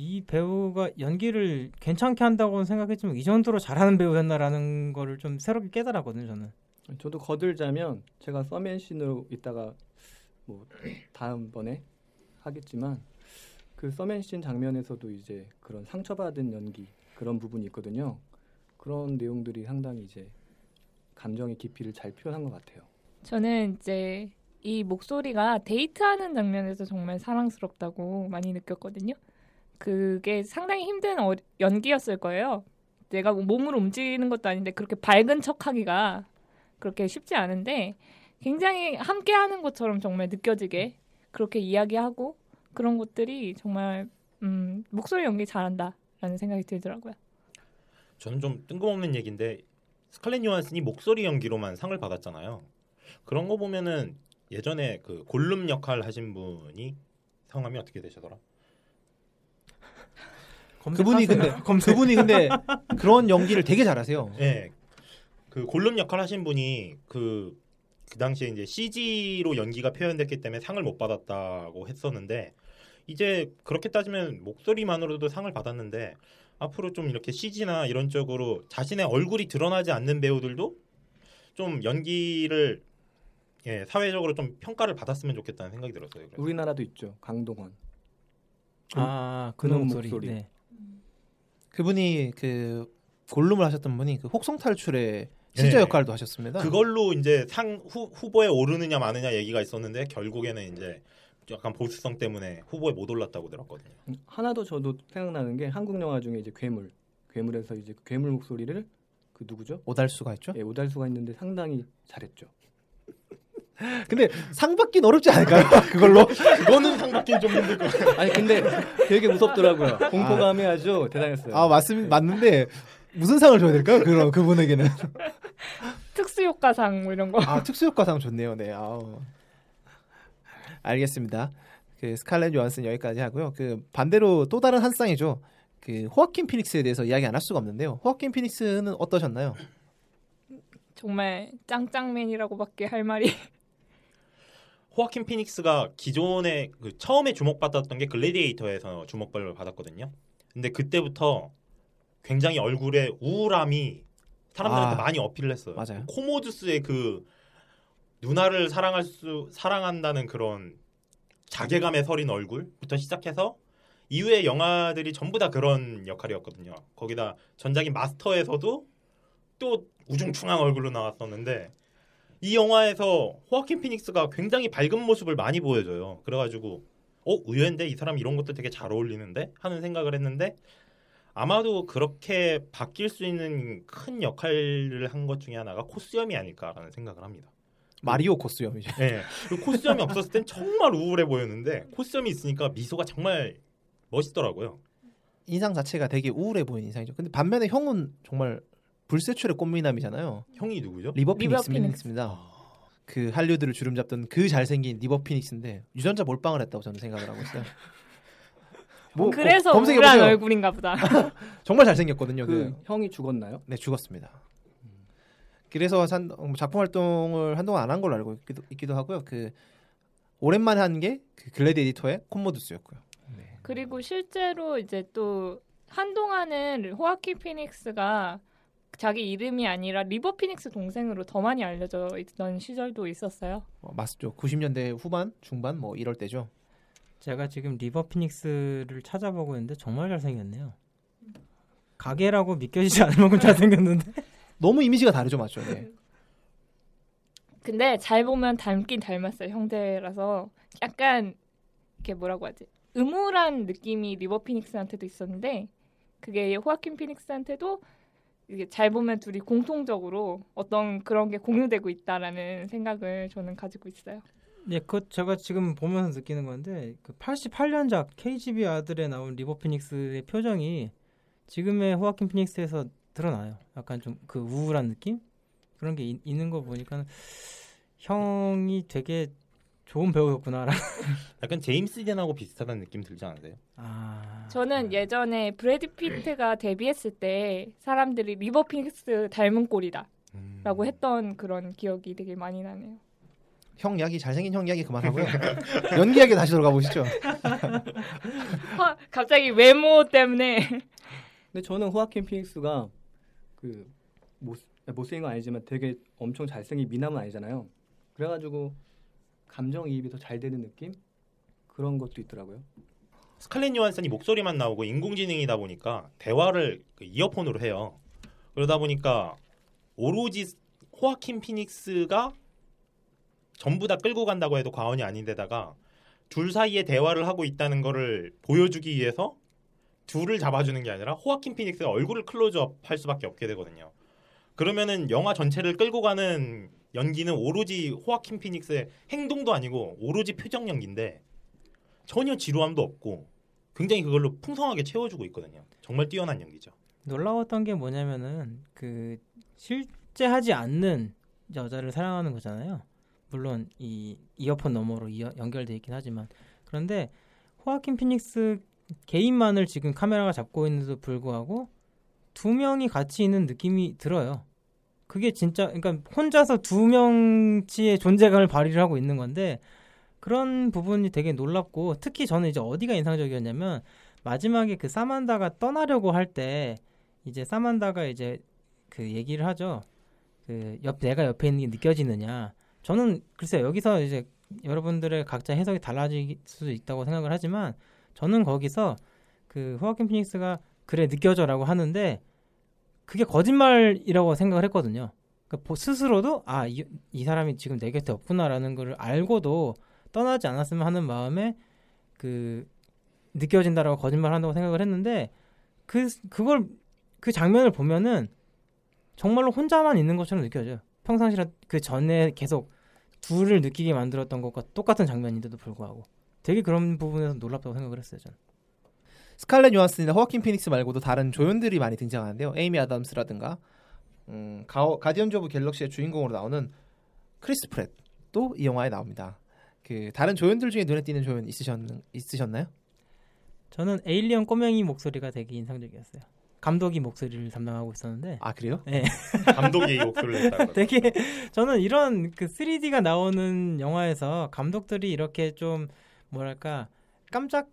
이 배우가 연기를 괜찮게 한다고는 생각했지만 이 정도로 잘하는 배우였나라는 거를 좀 새롭게 깨달았거든요 저는. 저도 거들자면 제가 서맨신으로 이따가 뭐 다음번에 하겠지만 그 서맨신 장면에서도 이제 그런 상처받은 연기 그런 부분이 있거든요. 그런 내용들이 상당히 이제 감정의 깊이를 잘 표현한 것 같아요. 저는 이제 이 목소리가 데이트하는 장면에서 정말 사랑스럽다고 많이 느꼈거든요. 그게 상당히 힘든 어- 연기였을 거예요. 내가 몸으로 움직이는 것도 아닌데 그렇게 밝은 척하기가 그렇게 쉽지 않은데 굉장히 함께하는 것처럼 정말 느껴지게 그렇게 이야기하고 그런 것들이 정말 음, 목소리 연기 잘한다라는 생각이 들더라고요. 저는 좀 뜬금없는 얘기인데 스칼렛 요한슨이 목소리 연기로만 상을 받았잖아요. 그런 거 보면은 예전에 그 골룸 역할 하신 분이 성함이 어떻게 되시더라? 그분이 근데 그분이 근데 그런 연기를 되게 잘하세요. 네. 그 골룸 역할 하신 분이 그, 그 당시에 이제 CG로 연기가 표현됐기 때문에 상을 못 받았다고 했었는데 이제 그렇게 따지면 목소리만으로도 상을 받았는데 앞으로 좀 이렇게 CG나 이런 쪽으로 자신의 얼굴이 드러나지 않는 배우들도 좀 연기를 예, 사회적으로 좀 평가를 받았으면 좋겠다는 생각이 들었어요. 그래서. 우리나라도 있죠. 강동원. 아, 그 그놈 목소리. 목소리. 네. 그분이 그 골룸을 하셨던 분이 그 혹성 탈출의 시저 네. 역할도 하셨습니다. 그걸로 이제 상 후, 후보에 오르느냐 마느냐 얘기가 있었는데 결국에는 이제 약간 보수성 때문에 후보에 못 올랐다고 들었거든요. 음, 하나 더 저도 생각나는 게 한국 영화 중에 이제 괴물. 괴물에서 이제 그 괴물 목소리를 그 누구죠? 오달수가 있죠. 예, 오달수가 있는데 상당히 잘했죠. 근데 상 받긴 어렵지 않을까요? 그걸로 그거는 상 받긴 좀 힘들 것 같아요. 아니 근데 되게 무섭더라고요. 공포감이 아 주 대단했어요. 아 맞습니다. 맞는데 무슨 상을 줘야 될까요? 그럼 그분에게는 특수효과상 뭐 이런 거. 아 특수효과상 좋네요. 네. 아우. 알겠습니다. 그 스칼렛 요한슨 여기까지 하고요. 그 반대로 또 다른 한 쌍이죠. 그 호아킨 피닉스에 대해서 이야기 안 할 수가 없는데요. 호아킨 피닉스는 어떠셨나요? 정말 짱짱맨이라고밖에 할 말이 호아킨 피닉스가 기존에 그 처음에 주목받았던 게 글래디에이터에서 주목을 받았거든요. 근데 그때부터 굉장히 얼굴에 우울함이 사람들한테 아, 많이 어필을 했어요. 맞아요. 코모두스의 그 누나를 사랑할 수 사랑한다는 그런 자괴감에 서린 얼굴부터 시작해서 이후의 영화들이 전부 다 그런 역할이었거든요. 거기다 전작인 마스터에서도 또 우중충한 얼굴로 나왔었는데 이 영화에서 호아킨 피닉스가 굉장히 밝은 모습을 많이 보여줘요. 그래가지고 어 의외인데 이 사람 이런 것도 되게 잘 어울리는데 하는 생각을 했는데 아마도 그렇게 바뀔 수 있는 큰 역할을 한 것 중에 하나가 코스염이 아닐까라는 생각을 합니다. 마리오 콧수염이죠. 네. 그 콧수염이 없었을 땐 정말 우울해 보였는데 콧수염이 있으니까 미소가 정말 멋있더라고요. 인상 자체가 되게 우울해 보이는 인상이죠. 근데 반면에 형은 정말 불세출의 꽃미남이잖아요. 형이 누구죠? 리버 리버 피닉스 피닉스. 피닉스입니다. 그 할리우드를 주름 잡던 그 잘생긴 리버 피닉스인데 유전자 몰빵을 했다고 저는 생각을 하고 있어요. 뭐, 그래서 검- 검색해 우울한. 얼굴인가 보다. 정말 잘생겼거든요. 그 그, 형이 죽었나요? 네 죽었습니다. 그래서 산, 어, 작품 활동을 한동안 안 한 걸로 알고 있기도, 있기도 하고요. 그 오랜만에 한 게 그 글래디에이터의 콤모두스였고요. 네. 그리고 실제로 이제 또 한동안은 호아킨 피닉스가 자기 이름이 아니라 리버 피닉스 동생으로 더 많이 알려져 있던 시절도 있었어요. 어, 맞죠. 90년대 후반, 중반 뭐 이럴 때죠. 제가 지금 리버 피닉스를 찾아보고 있는데 정말 잘생겼네요. 가계라고 믿겨지지 않을 만큼 잘생겼는데. 너무 이미지가 다르죠, 맞죠? 네. 근데 잘 보면 닮긴 닮았어요. 형제라서 약간 이렇게 뭐라고 하지? 음울한 느낌이 리버 피닉스한테도 있었는데 그게 호아킨 피닉스한테도 이게 잘 보면 둘이 공통적으로 어떤 그런 게 공유되고 있다라는 생각을 저는 가지고 있어요. 네, 그 제가 지금 보면서 느끼는 건데 그 88년작 KGB 아들에 나온 리버 피닉스의 표정이 지금의 호아킨 피닉스에서 드러나요. 약간 좀 그 우울한 느낌 그런 게 있, 있는 거 보니까 형이 되게 좋은 배우였구나라. 약간 제임스 딘하고 비슷하다는 느낌 들지 않으세요? 아. 저는 예전에 브래드 피트가 데뷔했을 때 사람들이 리버 피닉스 닮은 꼴이다. 음. 라고 했던 그런 기억이 되게 많이 나네요. 형 이야기 잘생긴 형 이야기 그만하고요. 연기 이야기 다시 돌아가 보시죠. 화- 갑자기 외모 때문에 근데 저는 호아킨 피닉스가 그 못, 못생긴 건 아니지만 되게 엄청 잘생긴 미남은 아니잖아요. 그래가지고 감정이입이 더 잘 되는 느낌 그런 것도 있더라고요. 스칼렛 요한슨이 목소리만 나오고 인공지능이다 보니까 대화를 그 이어폰으로 해요. 그러다 보니까 오로지 호아킨 피닉스가 전부 다 끌고 간다고 해도 과언이 아닌데다가 둘 사이에 대화를 하고 있다는 거를 보여주기 위해서 둘을 잡아주는 게 아니라 호아킨 피닉스가 얼굴을 클로즈업 할 수밖에 없게 되거든요. 그러면은 영화 전체를 끌고 가는 연기는 오로지 호아킨 피닉스의 행동도 아니고 오로지 표정 연기인데 전혀 지루함도 없고 굉장히 그걸로 풍성하게 채워주고 있거든요. 정말 뛰어난 연기죠. 놀라웠던 게 뭐냐면은 그 실제 하지 않는 여자를 사랑하는 거잖아요. 물론 이 이어폰 너머로 이어, 연결돼 있긴 하지만 그런데 호아킨 피닉스 개인만을 지금 카메라가 잡고 있는데도 불구하고 두 명이 같이 있는 느낌이 들어요. 그게 진짜 그러니까 혼자서 두 명치의 존재감을 발휘를 하고 있는 건데 그런 부분이 되게 놀랍고 특히 저는 이제 어디가 인상적이었냐면 마지막에 그 사만다가 떠나려고 할 때 이제 사만다가 이제 그 얘기를 하죠. 그 옆 내가 옆에 있는 게 느껴지느냐. 저는 글쎄요 여기서 이제 여러분들의 각자 해석이 달라질 수도 있다고 생각을 하지만 저는 거기서 그 호아킨 피닉스가 그래 느껴져라고 하는데 그게 거짓말이라고 생각을 했거든요. 그러니까 보- 스스로도 아이 사람이 지금 내 곁에 없구나라는 걸 알고도 떠나지 않았으면 하는 마음에 그 느껴진다라고 거짓말 한다고 생각을 했는데 그 그걸 그 장면을 보면은 정말로 혼자만 있는 것처럼 느껴져요. 평상시랑 그 전에 계속 둘을 느끼게 만들었던 것과 똑같은 장면인데도 불구하고 되게 그런 부분에서 놀랍다고 생각을 했어요. 저는. 스칼렛 요한슨이나 호아킨 피닉스 말고도 다른 조연들이 많이 등장하는데요. 에이미 아담스라든가 음, 가, 가디언즈 오브 갤럭시의 주인공으로 나오는 크리스 프랫도 이 영화에 나옵니다. 그 다른 조연들 중에 눈에 띄는 조연 있으셨, 있으셨나요? 저는 에일리언 꼬맹이 목소리가 되게 인상적이었어요. 감독이 목소리를 담당하고 있었는데 아 그래요? 네. 감독이 이 목소리를 했다고. 되게 저는 이런 그 3D가 나오는 영화에서 감독들이 이렇게 좀 뭐랄까 깜짝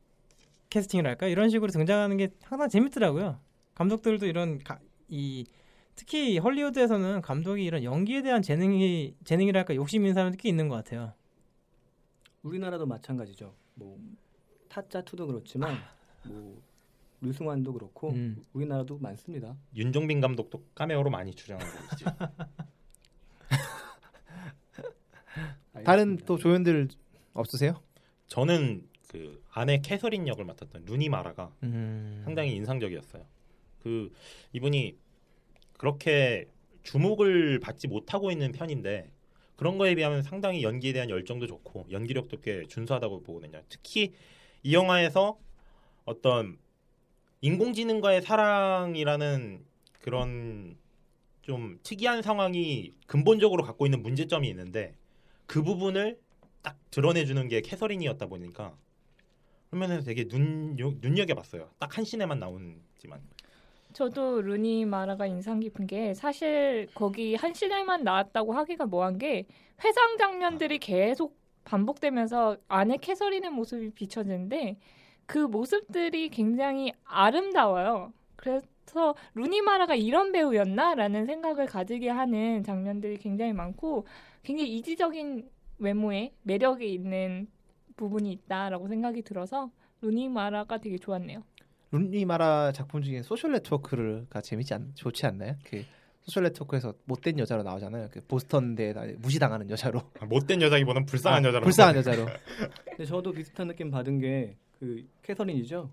캐스팅이랄까 이런 식으로 등장하는 게 항상 재밌더라고요. 감독들도 이런 가, 이 특히 헐리우드에서는 감독이 이런 연기에 대한 재능이 재능이랄까 욕심 있는 사람들이 꽤 있는 것 같아요. 우리나라도 마찬가지죠. 뭐 타짜 투도 그렇지만 뭐 류승환도 그렇고 음. 우리나라도 많습니다. 윤종빈 감독도 카메오로 많이 출연하고 있죠. 다른. 또 조연들 없으세요? 저는 그 아내 캐서린 역을 맡았던 루니 마라가 음. 상당히 인상적이었어요. 그 이분이 그렇게 주목을 받지 못하고 있는 편인데 그런 거에 비하면 상당히 연기에 대한 열정도 좋고 연기력도 꽤 준수하다고 보거든요. 특히 이 영화에서 어떤 인공지능과의 사랑이라는 그런 좀 특이한 상황이 근본적으로 갖고 있는 문제점이 있는데 그 부분을 딱 드러내주는 게 캐서린이었다 보니까 화면에서 되게 눈 눈여겨 봤어요. 딱 한 씬에만 나오지만 저도 루니 마라가 인상 깊은 게 사실 거기 한 시간만 나왔다고 하기가 뭐한 게 회상 장면들이 계속 반복되면서 안에 캐서린의 모습이 비춰지는데 그 모습들이 굉장히 아름다워요. 그래서 루니 마라가 이런 배우였나라는 생각을 가지게 하는 장면들이 굉장히 많고 굉장히 이지적인 외모에 매력이 있는 부분이 있다라고 생각이 들어서 루니 마라가 되게 좋았네요. 루니 마라 작품 중에 소셜 네트워크가 재밌지 않 좋지 않나요? 그 소셜 네트워크에서 못된 여자로 나오잖아요. 그 보스턴대 무시당하는 여자로. 아, 못된 여자기보다는 불쌍한 아, 여자로 불쌍한 여자로. 근데 저도 비슷한 느낌 받은 게 그 캐서린이죠.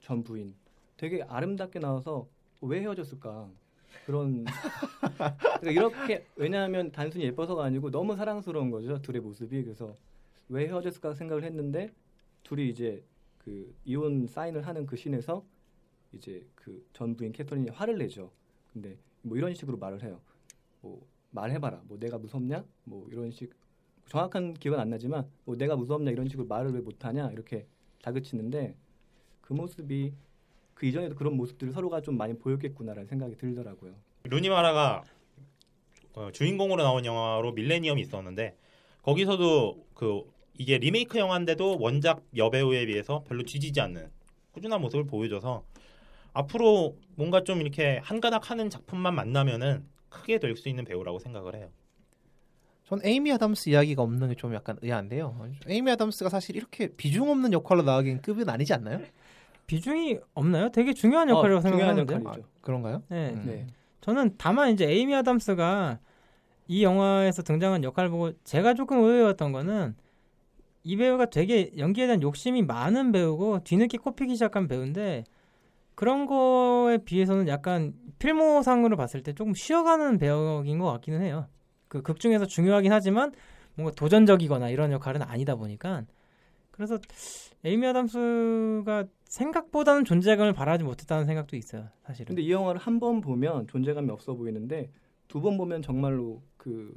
전 부인. 되게 아름답게 나와서 왜 헤어졌을까? 그런 그러니까 이렇게 왜냐하면 단순히 예뻐서가 아니고 너무 사랑스러운 거죠. 둘의 모습이. 그래서 왜 헤어졌을까 생각을 했는데 둘이 이제 그 이혼 사인을 하는 그 씬에서 이제 그 전 부인 캐서린이 화를 내죠. 근데 뭐 이런 식으로 말을 해요. 뭐 말해봐라. 뭐 내가 무섭냐? 뭐 이런 식 정확한 기억은 안 나지만 뭐 내가 무섭냐 이런 식으로 말을 왜 못하냐 이렇게 다그치는데 그 모습이 그 이전에도 그런 모습들을 서로가 좀 많이 보였겠구나라는 생각이 들더라고요. 루니 마라가 어, 주인공으로 나온 영화로 밀레니엄이 있었는데 거기서도 그 이게 리메이크 영화인데도 원작 여배우에 비해서 별로 뒤지지 않는 꾸준한 모습을 보여줘서 앞으로 뭔가 좀 이렇게 한 가닥 하는 작품만 만나면은 크게 될 수 있는 배우라고 생각을 해요. 전 에이미 아담스 이야기가 없는 게 좀 약간 의아한데요. 에이미 아담스가 사실 이렇게 비중 없는 역할로 나가긴 급은 아니지 않나요? 비중이 없나요? 되게 중요한 어, 역할이라고 중요한 생각하는데. 역할이죠. 그런가요? 네. 음. 네. 저는 다만 이제 에이미 아담스가 이 영화에서 등장한 역할을 보고 제가 조금 의외였던 거는 이 배우가 되게 연기에 대한 욕심이 많은 배우고 뒤늦게 꼽히기 시작한 배우인데 그런 거에 비해서는 약간 필모상으로 봤을 때 조금 쉬어가는 배역인 것 같기는 해요. 그 극 중에서 중요하긴 하지만 뭔가 도전적이거나 이런 역할은 아니다 보니까 그래서 에이미 아담스가 생각보다는 존재감을 바라지 못했다는 생각도 있어요. 사실은. 근데 이 영화를 한 번 보면 존재감이 없어 보이는데 두 번 보면 정말로 그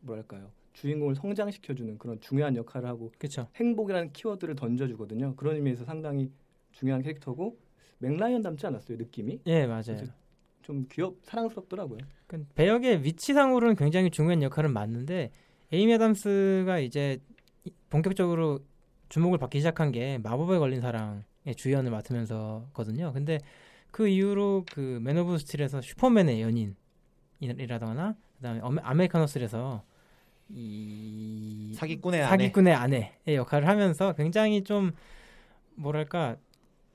뭐랄까요 주인공을 성장시켜주는 그런 중요한 역할을 하고 그렇죠. 행복이라는 키워드를 던져주거든요. 그런 의미에서 상당히 중요한 캐릭터고 맥라이언 닮지 않았어요 느낌이 예, 맞아요. 좀 귀엽 사랑스럽더라고요. 그 배역의 위치상으로는 굉장히 중요한 역할은 맞는데 에이미 아담스가 이제 이- 본격적으로 주목을 받기 시작한 게 마법에 걸린 사랑의 주연을 맡으면서거든요. 근데 그 이후로 그 맨 오브 스틸에서 슈퍼맨의 연인이라거나 그다음에 아메리칸 허슬에서 이 사기꾼의 아내. 사기꾼의 아내의 역할을 하면서 굉장히 좀 뭐랄까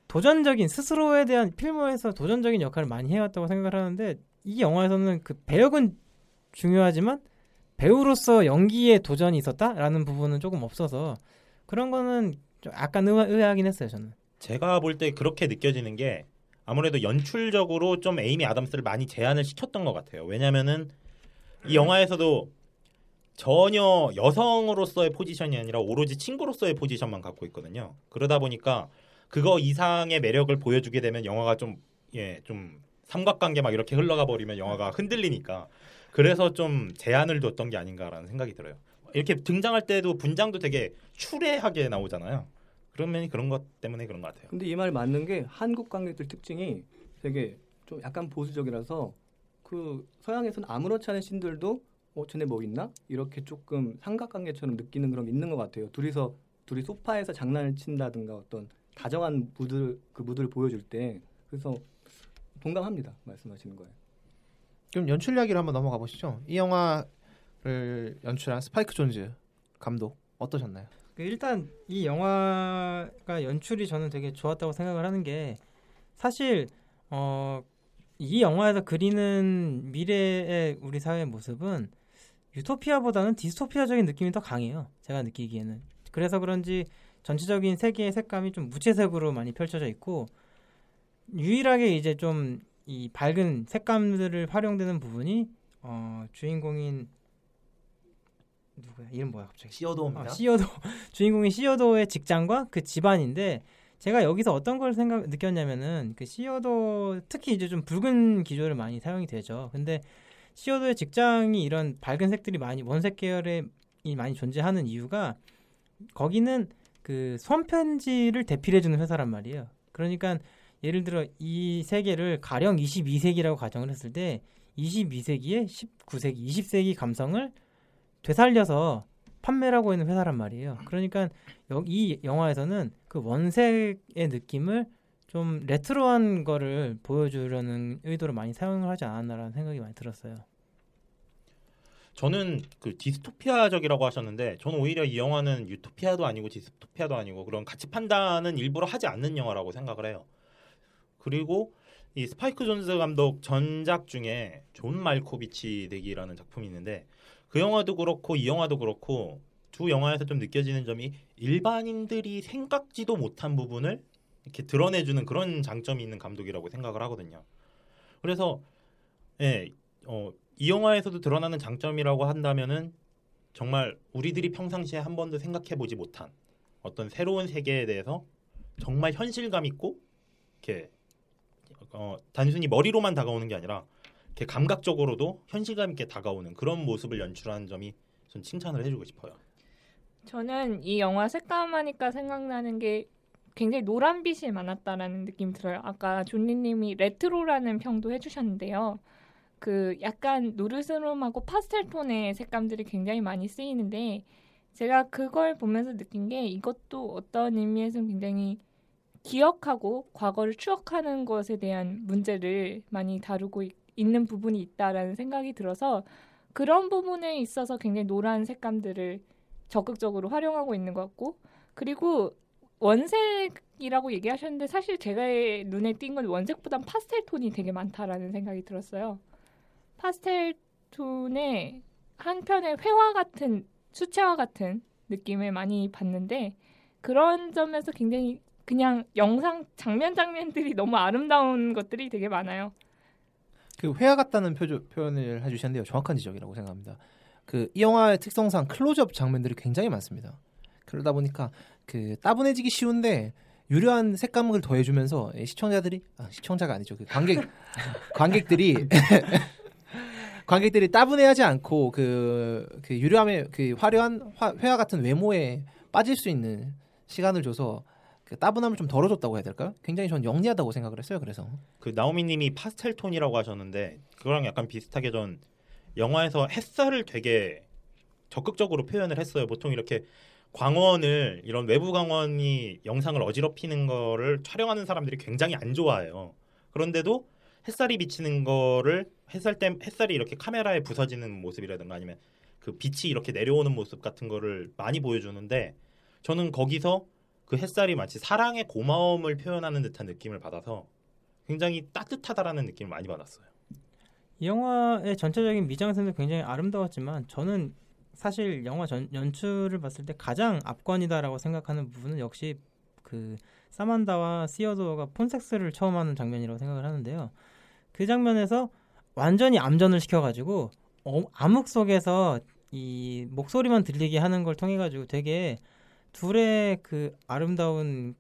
도전적인 스스로에 대한 필모에서 도전적인 역할을 많이 해왔다고 생각을 하는데 이 영화에서는 그 배역은 중요하지만 배우로서 연기에 도전이 있었다라는 부분은 조금 없어서 그런 거는 좀 약간 의아, 의아하긴 했어요 저는. 제가 볼 때 그렇게 느껴지는 게 아무래도 연출적으로 좀 에이미 아담스를 많이 제한을 시켰던 것 같아요. 왜냐면은 이 영화에서도 전혀 여성으로서의 포지션이 아니라 오로지 친구로서의 포지션만 갖고 있거든요. 그러다 보니까 그거 이상의 매력을 보여주게 되면 영화가 좀 예, 좀 삼각관계 막 이렇게 흘러가 버리면 영화가 흔들리니까 그래서 좀 제한을 뒀던 게 아닌가라는 생각이 들어요. 이렇게 등장할 때도 분장도 되게 추레하게 나오잖아요. 그러면 그런 것 때문에 그런 것 같아요. 근데 이말 맞는 게 한국 관객들 특징이 되게 좀 약간 보수적이라서 그 서양에서는 아무렇지 않은 신들도 어 쟤네 뭐 있나 이렇게 조금 삼각관계처럼 느끼는 그런 게 있는 것 같아요. 둘이서 둘이 소파에서 장난을 친다든가 어떤 다정한 무드 그 무드를 보여줄 때 그래서 동감합니다 말씀하시는 거예요. 그럼 연출 이야기를 한번 넘어가 보시죠. 이 영화를 연출한 스파이크 존즈 감독 어떠셨나요? 그 일단 이 영화가 연출이 저는 되게 좋았다고 생각을 하는 게 사실 어, 이 영화에서 그리는 미래의 우리 사회의 모습은 유토피아보다는 디스토피아적인 느낌이 더 강해요. 제가 느끼기에는. 그래서 그런지 전체적인 세계의 색감이 좀 무채색으로 많이 펼쳐져 있고 유일하게 이제 좀 이 밝은 색감들을 활용되는 부분이 어, 주인공인 누구야? 이름 뭐야 갑자기? 시어도입니다. 아, 시어도 주인공인 시어도의 직장과 그 집안인데 제가 여기서 어떤 걸 생각 느꼈냐면은 그 시어도 특히 이제 좀 붉은 기조를 많이 사용이 되죠. 근데 시어도의 직장이 이런 밝은 색들이 많이 원색 계열의 이 많이 존재하는 이유가 거기는 그 손편지를 대필해주는 회사란 말이에요. 그러니까 예를 들어 이 세계를 가령 22세기라고 가정을 했을 때 22세기에 19세기, 20세기 감성을 되살려서 판매라고 있는 회사란 말이에요. 그러니까 여- 이 영화에서는 그 원색의 느낌을 좀 레트로한 거를 보여주려는 의도로 많이 사용을 하지 않았나라는 생각이 많이 들었어요. 저는 그 디스토피아적이라고 하셨는데 저는 오히려 이 영화는 유토피아도 아니고 디스토피아도 아니고 그런 가치 판단은 일부러 하지 않는 영화라고 생각을 해요. 그리고 이 스파이크 존스 감독 전작 중에 존 말코비치 되기라는 작품이 있는데 그 영화도 그렇고 이 영화도 그렇고 두 영화에서 좀 느껴지는 점이 일반인들이 생각지도 못한 부분을 이렇게 드러내주는 그런 장점이 있는 감독이라고 생각을 하거든요. 그래서 예, 어, 이 영화에서도 드러나는 장점이라고 한다면은 정말 우리들이 평상시에 한 번도 생각해 보지 못한 어떤 새로운 세계에 대해서 정말 현실감 있고 이렇게 어, 단순히 머리로만 다가오는 게 아니라 이렇게 감각적으로도 현실감 있게 다가오는 그런 모습을 연출하는 점이 전 칭찬을 해주고 싶어요. 저는 이 영화 색감하니까 생각나는 게 굉장히 노란빛이 많았다라는 느낌이 들어요. 아까 존니님이 레트로라는 평도 해주셨는데요. 그 약간 누르스름하고 파스텔 톤의 색감들이 굉장히 많이 쓰이는데 제가 그걸 보면서 느낀 게 이것도 어떤 의미에서는 굉장히 기억하고 과거를 추억하는 것에 대한 문제를 많이 다루고 있, 있는 부분이 있다라는 생각이 들어서 그런 부분에 있어서 굉장히 노란 색감들을 적극적으로 활용하고 있는 것 같고 그리고 원색이라고 얘기하셨는데 사실 제가 눈에 띈 건 원색보단 파스텔 톤이 되게 많다라는 생각이 들었어요. 파스텔 톤의 한편의 회화 같은 수채화 같은 느낌을 많이 받는데 그런 점에서 굉장히 그냥 영상 장면 장면들이 너무 아름다운 것들이 되게 많아요. 그 회화 같다는 표조, 표현을 해주셨는데요. 정확한 지적이라고 생각합니다. 그 이 영화의 특성상 클로즈업 장면들이 굉장히 많습니다. 그러다 보니까 그 따분해지기 쉬운데 유려한 색감을 더해주면서 이 시청자들이 아, 시청자가 아니죠. 그 관객 관객들이 관객들이 따분해하지 않고 그, 그 유려함의 그 화려한 화, 회화 같은 외모에 빠질 수 있는 시간을 줘서 그 따분함을 좀 덜어줬다고 해야 될까요? 굉장히 전 영리하다고 생각을 했어요. 그래서 그 나오미님이 파스텔 톤이라고 하셨는데 그거랑 약간 비슷하게 전 영화에서 햇살을 되게 적극적으로 표현을 했어요. 보통 이렇게 광원을 이런 외부 광원이 영상을 어지럽히는 거를 촬영하는 사람들이 굉장히 안 좋아해요. 그런데도 햇살이 비치는 거를 햇살 때 햇살이 이렇게 카메라에 부서지는 모습이라든가 아니면 그 빛이 이렇게 내려오는 모습 같은 거를 많이 보여주는데 저는 거기서 그 햇살이 마치 사랑의 고마움을 표현하는 듯한 느낌을 받아서 굉장히 따뜻하다라는 느낌을 많이 받았어요. 이 영화의 전체적인 미장센도 굉장히 아름다웠지만 저는 사실 영화 전, 연출을 봤을 때 가장 압권이다라고 생각하는 부분은 역시 그 사만다와 시어도어가 폰섹스를 처음 하는 장면이라고 생각을 하는데요. 그 장면에서 완전히 암전을 시켜가지고 어, 암흑 속에서 이 목소리만 들리게 하는 걸 통해 가지고 되게 둘의 그 아름다운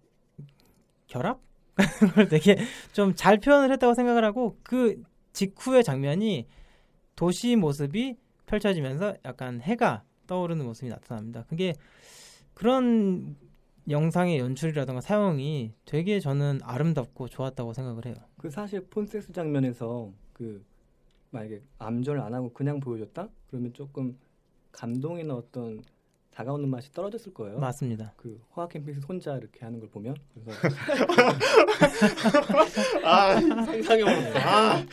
결합 걸 되게 좀 잘 표현을 했다고 생각을 하고 그 직후의 장면이 도시 모습이 펼쳐지면서 약간 해가 떠오르는 모습이 나타납니다. 그게 그런 영상의 연출이라든가 사용이 되게 저는 아름답고 좋았다고 생각을 해요. 그 사실 폰섹스 장면에서 그 만약에 암전을 안 하고 그냥 보여줬다? 그러면 조금 감동이나 어떤 다가오는 맛이 떨어졌을 거예요. 맞습니다. 그 호아킨 피닉스 혼자 이렇게 하는 걸 보면 그래서 아 상상해 보았어. 아.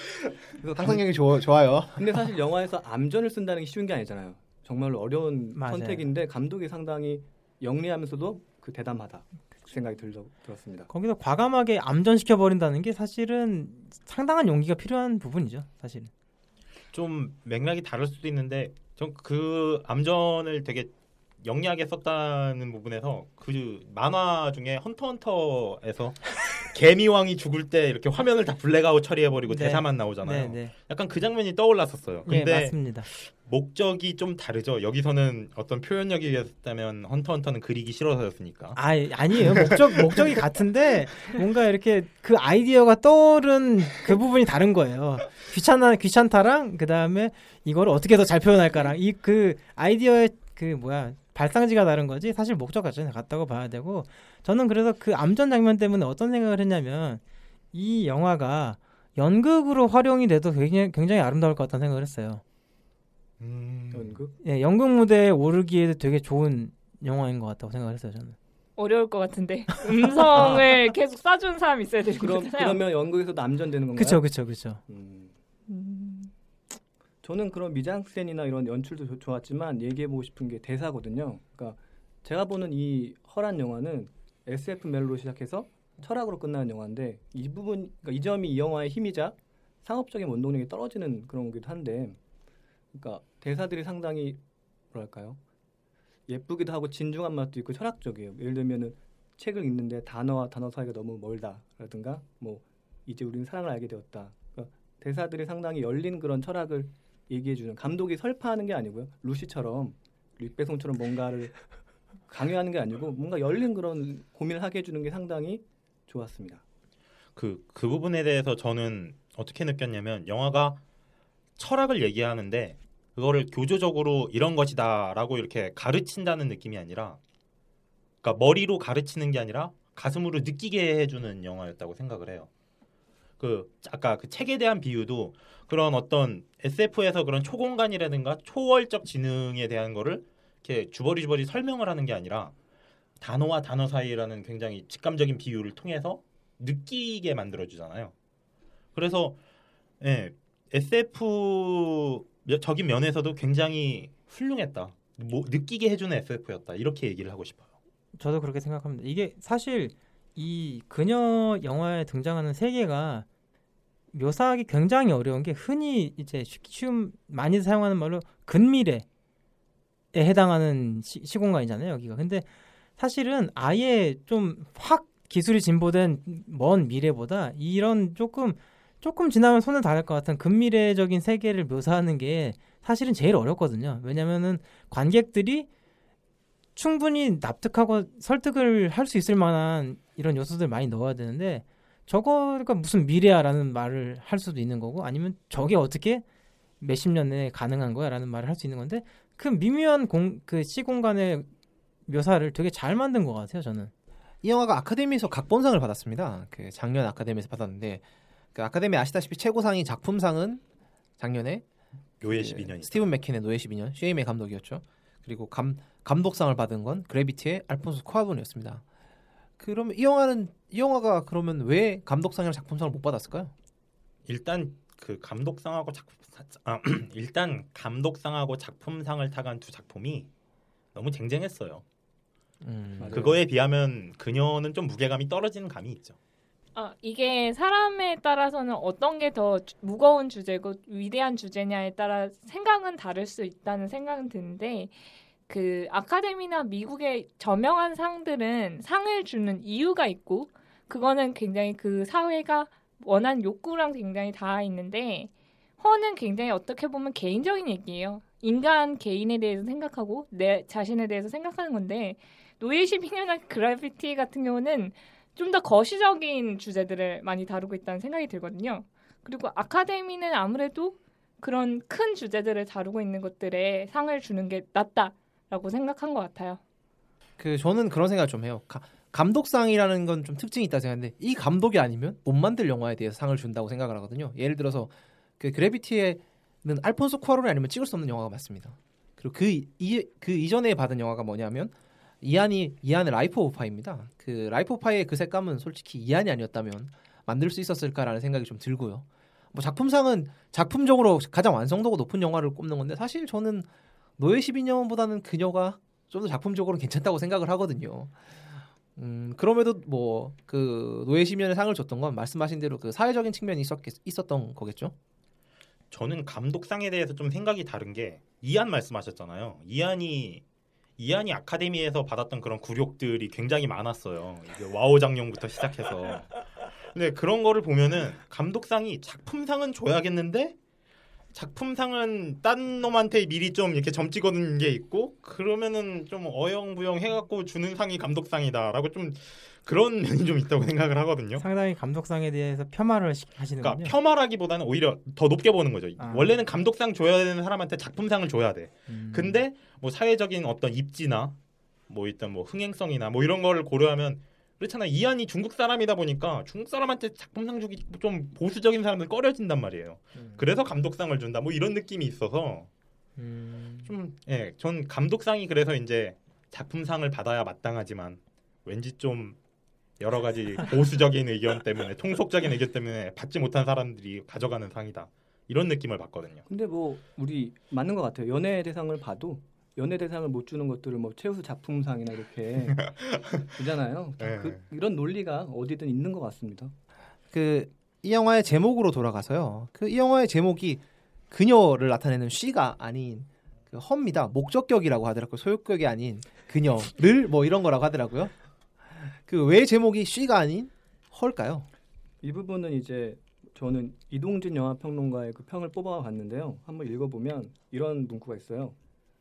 그래서 상상력이 좋, 좋아요. 근데 사실 영화에서 암전을 쓴다는 게 쉬운 게 아니잖아요. 정말로 어려운 맞아요. 선택인데 감독이 상당히 영리하면서도 그 대담하다 그 생각이 들, 들었습니다. 거기서 과감하게 암전시켜 버린다는 게 사실은 상당한 용기가 필요한 부분이죠. 사실은. 좀 맥락이 다를 수도 있는데 전 그 암전을 되게 영리하게 썼다는 부분에서 그 만화 중에 헌터헌터에서 개미왕이 죽을 때 이렇게 화면을 다 블랙아웃 처리해버리고 네. 대사만 나오잖아요. 네, 네. 약간 그 장면이 떠올랐었어요. 예, 근데 맞습니다. 목적이 좀 다르죠. 여기서는 어떤 표현력이 있었다면 헌터헌터는 그리기 싫어서였으니까. 아, 아니에요. 목적 목적이 같은데 뭔가 이렇게 그 아이디어가 떠오른 그 부분이 다른 거예요. 귀찮아 귀찮다랑 그 다음에 이거를 어떻게 더 잘 표현할까랑 이 그 아이디어의 그 뭐야 발상지가 다른 거지 사실 목적 자체는 같다고 봐야 되고 저는 그래서 그 암전 장면 때문에 어떤 생각을 했냐면 이 영화가 연극으로 활용이 돼도 굉장히, 굉장히 아름다울 것 같다는 생각을 했어요. 음. 연극? 예, 연극 무대에 오르기에도 되게 좋은 영화인 것 같다고 생각을 했어요 저는. 어려울 것 같은데 음성을 계속 쏴주는 사람이 있어야 되는 그럼 거잖아요. 그러면 연극에서도 암전되는 건가요? 그쵸. 음, 음, 저는 그런 미장센이나 이런 연출도 조- 좋았지만 얘기해 보고 싶은 게 대사거든요. 그러니까 제가 보는 이 허란 영화는 SF 멜로 시작해서 철학으로 끝나는 영화인데 이 부분, 그러니까 이 점이 이 영화의 힘이자 상업적인 원동력이 떨어지는 그런 거기도 한데, 그러니까 대사들이 상당히 뭐랄까요? 예쁘기도 하고 진중한 맛도 있고 철학적이에요. 예를 들면은 책을 읽는데 단어와 단어 사이가 너무 멀다라든가 뭐 이제 우리는 사랑을 알게 되었다. 그러니까 대사들이 상당히 열린 그런 철학을 얘기해주는 감독이 설파하는 게 아니고요. 루시처럼 릭배송처럼 뭔가를 강요하는 게 아니고 뭔가 열린 그런 고민을 하게 해주는 게 상당히 좋았습니다. 그, 그 부분에 대해서 저는 어떻게 느꼈냐면 영화가 철학을 얘기하는데 그거를 교조적으로 이런 것이다라고 이렇게 가르친다는 느낌이 아니라 그러니까 머리로 가르치는 게 아니라 가슴으로 느끼게 해주는 영화였다고 생각을 해요. 그 아까 그 책에 대한 비유도 그런 어떤 SF에서 그런 초공간이라든가 초월적 지능에 대한 거를 이렇게 주버리 주버리 설명을 하는 게 아니라 단어와 단어 사이라는 굉장히 직감적인 비유를 통해서 느끼게 만들어 주잖아요. 그래서 예, SF 적인 면에서도 굉장히 훌륭했다. 뭐, 느끼게 해주는 SF였다. 이렇게 얘기를 하고 싶어요. 저도 그렇게 생각합니다. 이게 사실 이 그녀 영화에 등장하는 세계가 묘사하기 굉장히 어려운 게 흔히 이제 쉬- 쉬운 많이 사용하는 말로 근미래에 해당하는 시, 시공간이잖아요 여기가. 근데 사실은 아예 좀 확 기술이 진보된 먼 미래보다 이런 조금 조금 지나면 손을 닿을 것 같은 근미래적인 세계를 묘사하는 게 사실은 제일 어렵거든요. 왜냐면은 관객들이 충분히 납득하고 설득을 할 수 있을 만한 이런 요소들 많이 넣어야 되는데 저거가 무슨 미래야라는 말을 할 수도 있는 거고 아니면 저게 어떻게 몇십 년 내에 가능한 거야라는 말을 할 수 있는 건데 그 미묘한 공, 그 시공간의 묘사를 되게 잘 만든 것 같아요 저는. 이 영화가 아카데미에서 각본상을 받았습니다. 그 작년 아카데미에서 받았는데 그 아카데미 아시다시피 최고상이 작품상은 작년에 노예 그 12년이 스티븐 맥킨의 노예 12년 쉐이메 감독이었죠. 그리고 감 감독상을 받은 건 그래비티의 알폰소 쿠아본이었습니다. 그러면 이 영화는 이 영화가 그러면 왜 감독상이랑 작품상을 못 받았을까요? 일단 그 감독상하고 작품 아, 일단 감독상하고 작품상을 타간 두 작품이 너무 쟁쟁했어요. 음. 그거에 비하면 그녀는 좀 무게감이 떨어지는 감이 있죠. 아, 이게 사람에 따라서는 어떤 게 더 무거운 주제고 위대한 주제냐에 따라 생각은 다를 수 있다는 생각은 드는데 그 아카데미나 미국의 저명한 상들은 상을 주는 이유가 있고 그거는 굉장히 그 사회가 원한 욕구랑 굉장히 닿아 있는데 허는 굉장히 어떻게 보면 개인적인 얘기예요. 인간 개인에 대해서 생각하고 내 자신에 대해서 생각하는 건데 노예 12년한 그래피티 같은 경우는 좀 더 거시적인 주제들을 많이 다루고 있다는 생각이 들거든요. 그리고 아카데미는 아무래도 그런 큰 주제들을 다루고 있는 것들에 상을 주는 게 낫다 라고 생각한 것 같아요. 그 저는 그런 생각을 좀 해요. 가- 감독상이라는 건 좀 특징이 있다 생각하는데 이 감독이 아니면 못 만들 영화에 대해서 상을 준다고 생각을 하거든요. 예를 들어서 그 그래비티에는 알폰소 쿠아론이 아니면 찍을 수 없는 영화가 맞습니다. 그리고 그, 이, 그 이전에 받은 영화가 뭐냐면 이안이 이안의 라이프 오브 파이입니다. 그 라이프 오브 파이의 그 색감은 솔직히 이안이 아니었다면 만들 수 있었을까라는 생각이 좀 들고요. 뭐 작품상은 작품적으로 가장 완성도가 높은 영화를 꼽는 건데 사실 저는 노예 12년보다는 그녀가 좀 더 작품적으로 괜찮다고 생각을 하거든요. 음, 그럼에도 뭐 그 노예 12년에 상을 줬던 건 말씀하신 대로 그 사회적인 측면이 있었겠, 있었던 거겠죠. 저는 감독상에 대해서 좀 생각이 다른 게 이안 말씀하셨잖아요. 이안이 이안이 아카데미에서 받았던 그런 굴욕들이 굉장히 많았어요. 이게 와호장룡부터 시작해서. 근데 그런 거를 보면은 감독상이 작품상은 줘야겠는데 작품상은 딴 놈한테 미리 좀 이렇게 점 찍어둔 게 있고 그러면은 좀 어영부영 해갖고 주는 상이 감독상이다라고 좀 그런 면이 좀 있다고 생각을 하거든요. 상당히 감독상에 대해서 폄하를 시- 하시는군요. 그러니까 폄하라기보다는 오히려 더 높게 보는 거죠. 아. 원래는 감독상 줘야 되는 사람한테 작품상을 줘야 돼. 음. 근데 뭐 사회적인 어떤 입지나 뭐 일단 뭐 흥행성이나 뭐 이런 거를 고려하면 그렇잖아. 이안이 중국 사람이다 보니까 중국 사람한테 작품상 주기 좀 보수적인 사람들 꺼려진단 말이에요. 그래서 감독상을 준다. 뭐 이런 느낌이 있어서 음. 좀 예, 전 감독상이 그래서 이제 작품상을 받아야 마땅하지만 왠지 좀 여러 가지 보수적인 의견 때문에 통속적인 의견 때문에 받지 못한 사람들이 가져가는 상이다. 이런 느낌을 받거든요. 근데 뭐 우리 맞는 것 같아요. 연예 대상을 봐도 연예 대상을 못 주는 것들을 뭐 최우수 작품상이나 이렇게 주잖아요. 네. 그, 이런 논리가 어디든 있는 것 같습니다. 그 이 영화의 제목으로 돌아가서요. 그 이 영화의 제목이 그녀를 나타내는 쉬가 아닌 그 허입니다. 목적격이라고 하더라고요. 소유격이 아닌 그녀를 뭐 이런 거라고 하더라고요. 그 왜 제목이 쉬가 아닌 헐까요? 이 부분은 이제 저는 이동진 영화 평론가의 그 평을 뽑아 봤는데요. 한번 읽어보면 이런 문구가 있어요.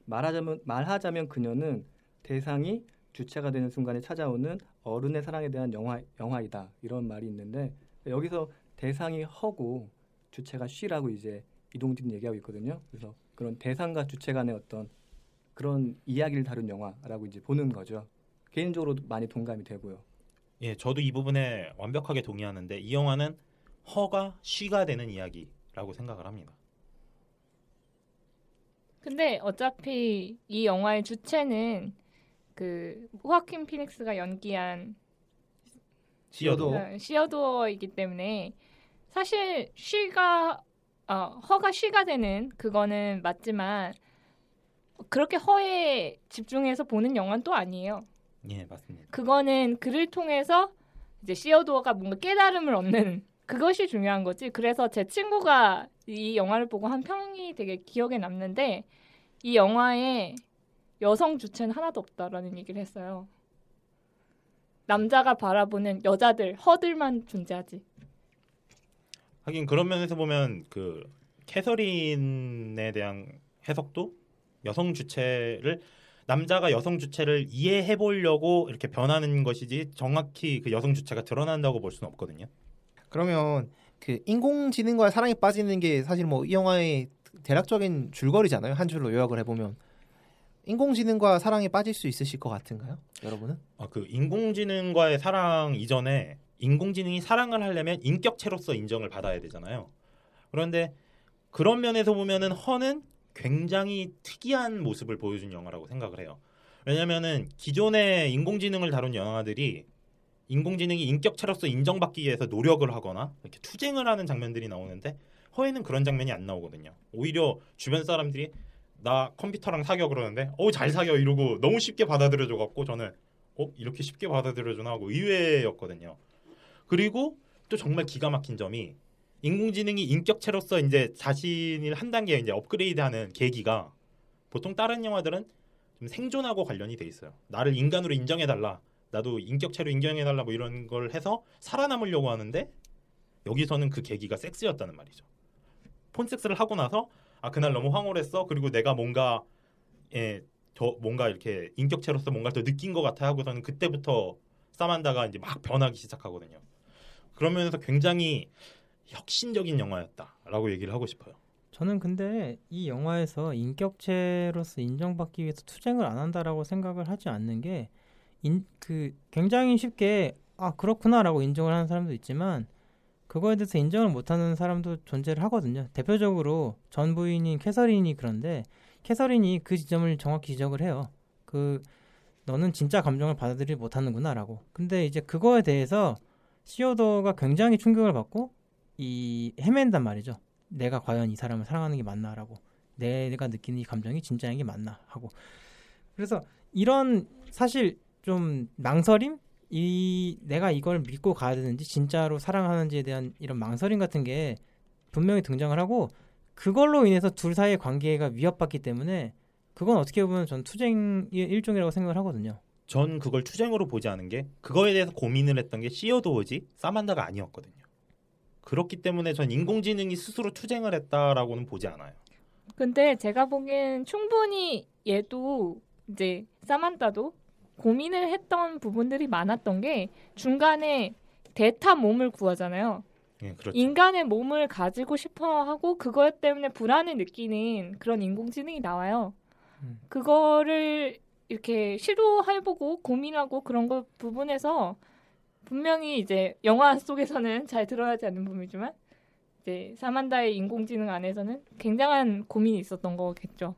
말하자면 말하자면 그녀는 대상이 주체가 되는 순간에 찾아오는 어른의 사랑에 대한 영화 영화이다 이런 말이 있는데 여기서 대상이 허고 주체가 쉬라고 이제 이동진 얘기하고 있거든요. 그래서 그런 대상과 주체 간의 어떤 그런 이야기를 다룬 영화라고 이제 보는 거죠. 개인적으로 많이 동감이 되고요. 예, 저도 이 부분에 완벽하게 동의하는데 이 영화는 허가 쉬가 되는 이야기라고 생각을 합니다. 근데 어차피 이 영화의 주체는 그 호아킨 피닉스가 연기한 시어도 어, 시어도어이기 때문에 사실 쉬가 어, 허가 쉬가 되는 그거는 맞지만 그렇게 허에 집중해서 보는 영화는 또 아니에요. 예, 맞습니다. 그거는 그를 통해서 이제 시어도어가 뭔가 깨달음을 얻는 그것이 중요한 거지. 그래서 제 친구가 이 영화를 보고 한 평이 되게 기억에 남는데 이 영화에 여성 주체는 하나도 없다라는 얘기를 했어요. 남자가 바라보는 여자들 허들만 존재하지. 하긴 그런 면에서 보면 그 캐서린에 대한 해석도 여성 주체를 남자가 여성 주체를 이해해 보려고 이렇게 변하는 것이지 정확히 그 여성 주체가 드러난다고 볼 수는 없거든요. 그러면 그 인공지능과 사랑에 빠지는 게 사실 뭐 이 영화의 대략적인 줄거리잖아요. 한 줄로 요약을 해보면 인공지능과 사랑에 빠질 수 있으실 것 같은가요, 여러분은? 아, 그 인공지능과의 사랑 이전에 인공지능이 사랑을 하려면 인격체로서 인정을 받아야 되잖아요. 그런데 그런 면에서 보면은 허는 굉장히 특이한 모습을 보여준 영화라고 생각을 해요. 왜냐면은 기존의 인공지능을 다룬 영화들이 인공지능이 인격체로서 인정받기 위해서 노력을 하거나 이렇게 투쟁을 하는 장면들이 나오는데 허에는 그런 장면이 안 나오거든요. 오히려 주변 사람들이 나 컴퓨터랑 사겨 그러는데 어 잘 사겨 이러고 너무 쉽게 받아들여줘 갖고 저는 어 이렇게 쉽게 받아들여주나 하고 의외였거든요. 그리고 또 정말 기가 막힌 점이 인공지능이 인격체로서 이제 자신을 한 단계 이제 업그레이드하는 계기가 보통 다른 영화들은 좀 생존하고 관련이 돼 있어요. 나를 인간으로 인정해 달라. 나도 인격체로 인정해 달라 뭐 이런 걸 해서 살아남으려고 하는데 여기서는 그 계기가 섹스였다는 말이죠. 폰섹스를 하고 나서 아 그날 너무 황홀했어. 그리고 내가 뭔가 예, 더 뭔가 이렇게 인격체로서 뭔가 더 느낀 것 같아 하고서는 그때부터 사만다가 이제 막 변하기 시작하거든요. 그러면서 굉장히 혁신적인 영화였다라고 얘기를 하고 싶어요. 저는 근데 이 영화에서 인격체로서 인정받기 위해서 투쟁을 안 한다라고 생각을 하지 않는 게 그 굉장히 쉽게 아 그렇구나라고 인정을 하는 사람도 있지만 그거에 대해서 인정을 못하는 사람도 존재를 하거든요. 대표적으로 전 부인인 캐서린이 그런데 캐서린이 그 지점을 정확히 지적을 해요. 그 너는 진짜 감정을 받아들이지 못하는구나라고. 근데 이제 그거에 대해서 시어더가 굉장히 충격을 받고 이 헤맨단 말이죠. 내가 과연 이 사람을 사랑하는 게 맞나라고. 내가 느끼는 이 감정이 진짜인 게 맞나 하고. 그래서 이런 사실 좀 망설임 이 내가 이걸 믿고 가야 되는지 진짜로 사랑하는지에 대한 이런 망설임 같은 게 분명히 등장을 하고 그걸로 인해서 둘 사이의 관계가 위협받기 때문에 그건 어떻게 보면 전 투쟁의 일종이라고 생각을 하거든요. 전 그걸 투쟁으로 보지 않은 게 그거에 대해서 고민을 했던 게 시어도어지 사만다가 아니었거든요. 그렇기 때문에 전 인공지능이 스스로 투쟁을 했다라고는 보지 않아요. 근데 제가 보기엔 충분히 얘도 이제 사만다도 고민을 했던 부분들이 많았던 게 중간에 대타 몸을 구하잖아요. 예, 그렇죠. 인간의 몸을 가지고 싶어 하고 그것 때문에 불안을 느끼는 그런 인공지능이 나와요. 음. 그거를 이렇게 시도해보고 고민하고 그런 것 부분에서 분명히 이제 영화 속에서는 잘 드러나지 않는 부분이지만 이제 사만다의 인공지능 안에서는 굉장한 고민이 있었던 거겠죠.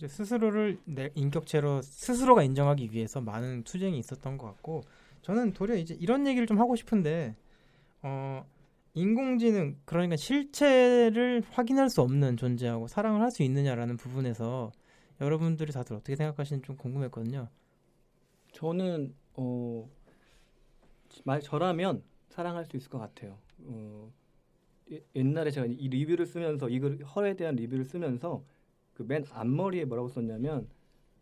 그죠. 스스로를 내 인격체로 스스로가 인정하기 위해서 많은 투쟁이 있었던 것 같고 저는 도리어 이제 이런 얘기를 좀 하고 싶은데 어 인공지능 그러니까 실체를 확인할 수 없는 존재하고 사랑을 할 수 있느냐라는 부분에서 여러분들이 다들 어떻게 생각하시는지 좀 궁금했거든요. 저는 어, 말 저라면 사랑할 수 있을 것 같아요. 어, 예- 옛날에 제가 이 리뷰를 쓰면서 이걸 헐에 대한 리뷰를 쓰면서 그 맨 앞머리에 뭐라고 썼냐면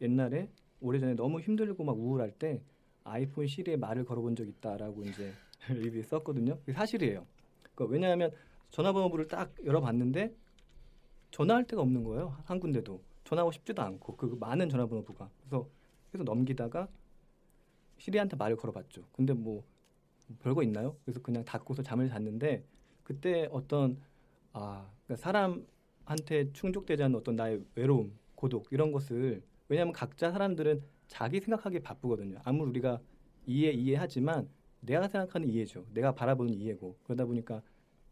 옛날에 오래전에 너무 힘들고 막 우울할 때 아이폰 시리에 말을 걸어본 적 있다라고 이제 리뷰에 썼거든요. 그게 사실이에요. 그 왜냐하면 전화번호부를 딱 열어봤는데 전화할 데가 없는 거예요. 한 군데도 전화하고 싶지도 않고 그 많은 전화번호부가 그래서 계속 넘기다가 시리한테 말을 걸어봤죠. 근데 뭐 별거 있나요? 그래서 그냥 닫고서 잠을 잤는데 그때 어떤 아 그러니까 사람 한테 충족되지 않는 어떤 나의 외로움, 고독 이런 것을 왜냐하면 각자 사람들은 자기 생각하기 바쁘거든요. 아무리 우리가 이해 이해하지만 내가 생각하는 이해죠. 내가 바라보는 이해고 그러다 보니까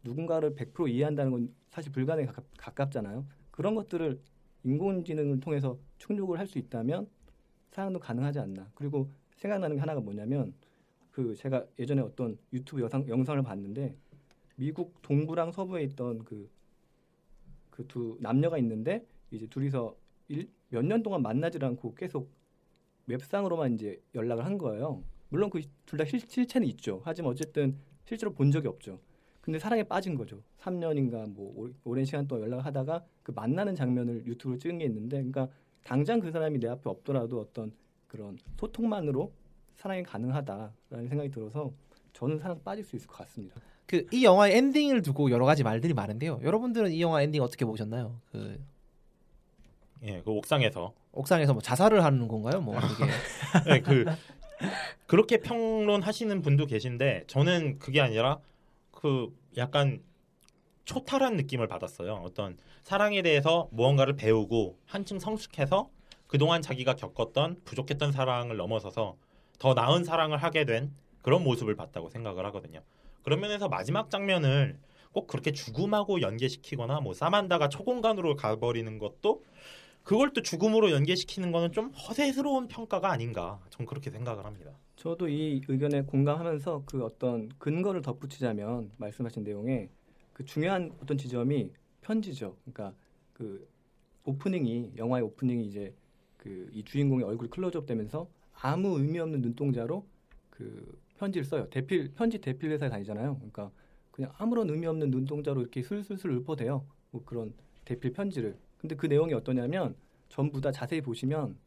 누군가를 100% 이해한다는 건 사실 불가능에 가깝, 가깝잖아요. 그런 것들을 인공지능을 통해서 충족을 할 수 있다면 사용도 가능하지 않나. 그리고 생각나는 게 하나가 뭐냐면 그 제가 예전에 어떤 유튜브 영상, 영상을 봤는데 미국 동부랑 서부에 있던 그 그 두 남녀가 있는데 이제 둘이서 몇 년 동안 만나질 않고 계속 웹상으로만 이제 연락을 한 거예요. 물론 그 둘 다 실체는 있죠. 하지만 어쨌든 실제로 본 적이 없죠. 근데 사랑에 빠진 거죠. 3년인가 뭐 오- 오랜 시간 동안 연락을 하다가 그 만나는 장면을 유튜브로 찍은 게 있는데 그러니까 당장 그 사람이 내 앞에 없더라도 어떤 그런 소통만으로 사랑이 가능하다라는 생각이 들어서 저는 사랑 빠질 수 있을 것 같습니다. 그 이 영화의 엔딩을 두고 여러 가지 말들이 많은데요. 여러분들은 이 영화 엔딩 어떻게 보셨나요? 그 예, 그 옥상에서 옥상에서 뭐 자살을 하는 건가요? 뭐 이게 네, 그 그렇게 평론하시는 분도 계신데 저는 그게 아니라 그 약간 초탈한 느낌을 받았어요. 어떤 사랑에 대해서 무언가를 배우고 한층 성숙해서 그동안 자기가 겪었던 부족했던 사랑을 넘어서서 더 나은 사랑을 하게 된 그런 모습을 봤다고 생각을 하거든요. 그런 면에서 마지막 장면을 꼭 그렇게 죽음하고 연계시키거나 뭐 사만다가 초공간으로 가버리는 것도 그걸 또 죽음으로 연계시키는 거는 좀 허세스러운 평가가 아닌가. 전 그렇게 생각을 합니다. 저도 이 의견에 공감하면서 그 어떤 근거를 덧붙이자면 말씀하신 내용에 그 중요한 어떤 지점이 편지죠. 그러니까 그 오프닝이 영화의 오프닝이 이제 그 이 주인공의 얼굴 클로즈업 되면서 아무 의미 없는 눈동자로 그 편지를 써요. 대필 편지 대필 회사에 다니잖아요. 그러니까 그냥 아무런 의미 없는 눈동자로 이렇게 술술술 읊어대요. 뭐 그런 대필 편지를. 근데 그 내용이 어떠냐면 전부 다 자세히 보시면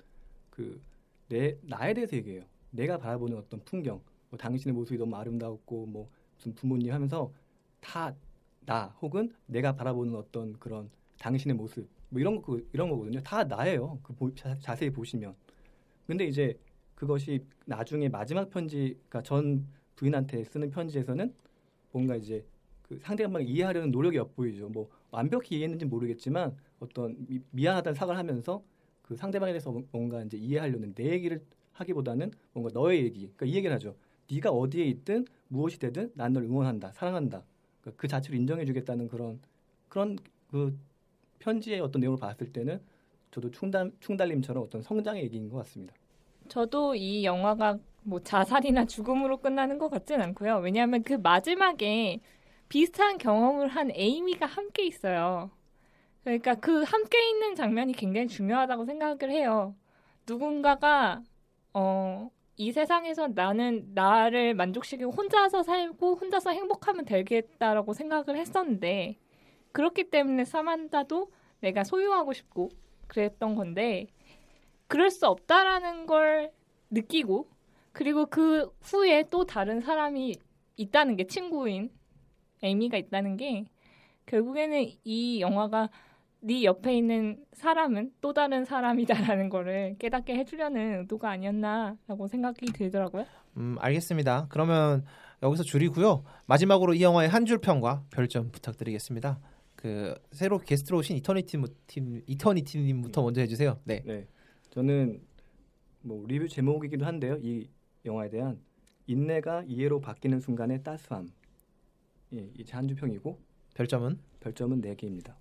그 내 나에 대해서 얘기해요. 내가 바라보는 어떤 풍경, 뭐 당신의 모습이 너무 아름다웠고 뭐 무슨 부모님 하면서 다 나 혹은 내가 바라보는 어떤 그런 당신의 모습 뭐 이런 거 이런 거거든요. 다 나예요. 그 보- 자, 자세히 보시면. 근데 이제 그것이 나중에 마지막 편지, 그러니까 전 부인한테 쓰는 편지에서는 뭔가 이제 그 상대방을 이해하려는 노력이 엿보이죠. 뭐 완벽히 이해했는지 모르겠지만 어떤 미, 미안하다는 사과를 하면서 그 상대방에 대해서 뭔가 이제 이해하려는 내 얘기를 하기보다는 뭔가 너의 얘기, 그러니까 이 얘기를 하죠. 네가 어디에 있든 무엇이 되든 난 널 응원한다, 사랑한다. 그러니까 그 자체를 인정해주겠다는 그런 그런 그 편지의 어떤 내용을 봤을 때는 저도 충달 충달님처럼 어떤 성장의 얘기인 것 같습니다. 저도 이 영화가 뭐 자살이나 죽음으로 끝나는 것 같진 않고요. 왜냐하면 그 마지막에 비슷한 경험을 한 에이미가 함께 있어요. 그러니까 그 함께 있는 장면이 굉장히 중요하다고 생각을 해요. 누군가가 어, 이 세상에서 나는 나를 만족시키고 혼자서 살고 혼자서 행복하면 되겠다라고 생각을 했었는데 그렇기 때문에 사만다도 내가 소유하고 싶고 그랬던 건데 그럴 수 없다라는 걸 느끼고 그리고 그 후에 또 다른 사람이 있다는 게 친구인 에이미가 있다는 게 결국에는 이 영화가 네 옆에 있는 사람은 또 다른 사람이다라는 거를 깨닫게 해주려는 의도가 아니었나라고 생각이 들더라고요. 음, 알겠습니다. 그러면 여기서 줄이고요. 마지막으로 이 영화의 한 줄 평과 별점 부탁드리겠습니다. 그 새로 게스트로 오신 이터니티 무- 팀 이터니티님부터 먼저 해주세요. 네. 네, 저는 뭐 리뷰 제목이기도 한데요. 이 영화에 대한 인내가 이해로 바뀌는 순간의 따스함. 예, 이제 한줄 평이고 별점은 별점은 4개입니다.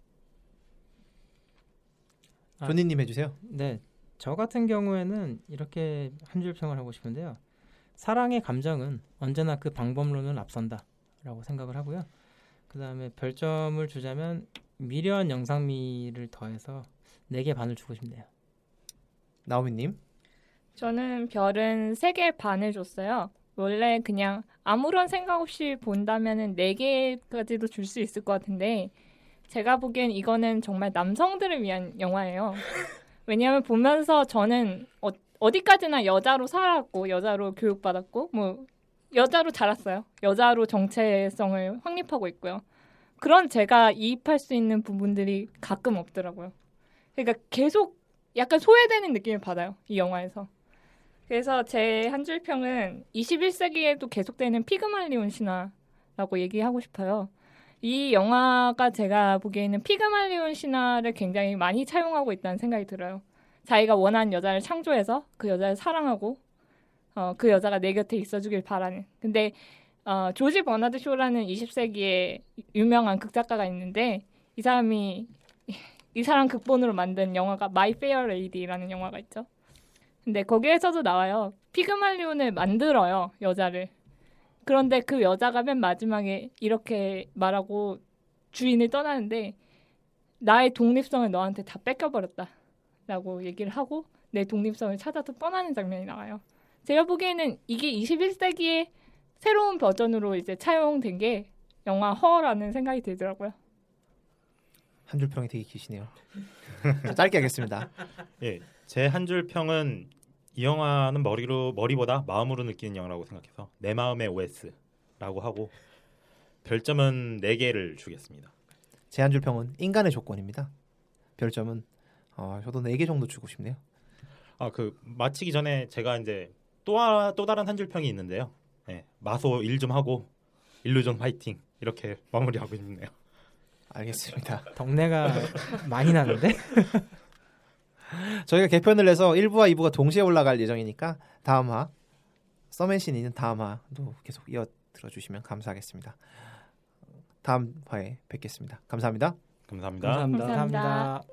아. 조니 님 해주세요. 네, 저 같은 경우에는 이렇게 한 줄 평을 하고 싶은데요. 사랑의 감정은 언제나 그 방법론을 앞선다라고 생각을 하고요. 그 다음에 별점을 주자면 미련 영상미를 더해서 4개 반을 주고 싶네요. 나오미님. 저는 별은 3개 반을 줬어요. 원래 그냥 아무런 생각 없이 본다면은 4개까지도 줄 수 있을 것 같은데 제가 보기엔 이거는 정말 남성들을 위한 영화예요. 왜냐하면 보면서 저는 어, 어디까지나 여자로 살았고 여자로 교육받았고 뭐 여자로 자랐어요. 여자로 정체성을 확립하고 있고요. 그런 제가 이입할 수 있는 부분들이 가끔 없더라고요. 그러니까 계속 약간 소외되는 느낌을 받아요. 이 영화에서. 그래서 제 한 줄 평은 21세기에도 계속되는 피그말리온 신화라고 얘기하고 싶어요. 이 영화가 제가 보기에는 피그말리온 신화를 굉장히 많이 차용하고 있다는 생각이 들어요. 자기가 원하는 여자를 창조해서 그 여자를 사랑하고 어, 그 여자가 내 곁에 있어주길 바라는. 근데 어, 조지 버나드 쇼라는 20세기의 유명한 극작가가 있는데 이 사람이 이 사람 극본으로 만든 영화가 마이 페어 레이디라는 영화가 있죠. 근데 거기에서도 나와요. 피그말리온을 만들어요 여자를. 그런데 그 여자가 맨 마지막에 이렇게 말하고 주인을 떠나는데 나의 독립성을 너한테 다 뺏겨버렸다 라고 얘기를 하고 내 독립성을 찾아서 떠나는 장면이 나와요. 제가 보기에는 이게 21세기의 새로운 버전으로 이제 차용된 게 영화 허라는 생각이 들더라고요. 한 줄 평이 되게 기시네요. 자, 짧게 하겠습니다. 예, 제 한 줄 평은 이 영화는 머리로 머리보다 마음으로 느끼는 영화라고 생각해서 내 마음의 OS라고 하고 별점은 4개를 주겠습니다. 제 한 줄 평은 인간의 조건입니다. 별점은 어, 저도 4개 정도 주고 싶네요. 아, 그 마치기 전에 제가 이제 또, 하- 또 다른 한 줄 평이 있는데요. 예, 마소 일 좀 하고 일루전 파이팅 이렇게 마무리하고 싶네요. 알겠습니다. 덕내가 많이 나는데 저희가 개편을 해서 1부와 2부가 동시에 올라갈 예정이니까 다음화 서맨신 있는 다음화도 계속 이어 들어주시면 감사하겠습니다. 다음 화에 뵙겠습니다. 감사합니다. 감사합니다. 감사합니다. 감사합니다.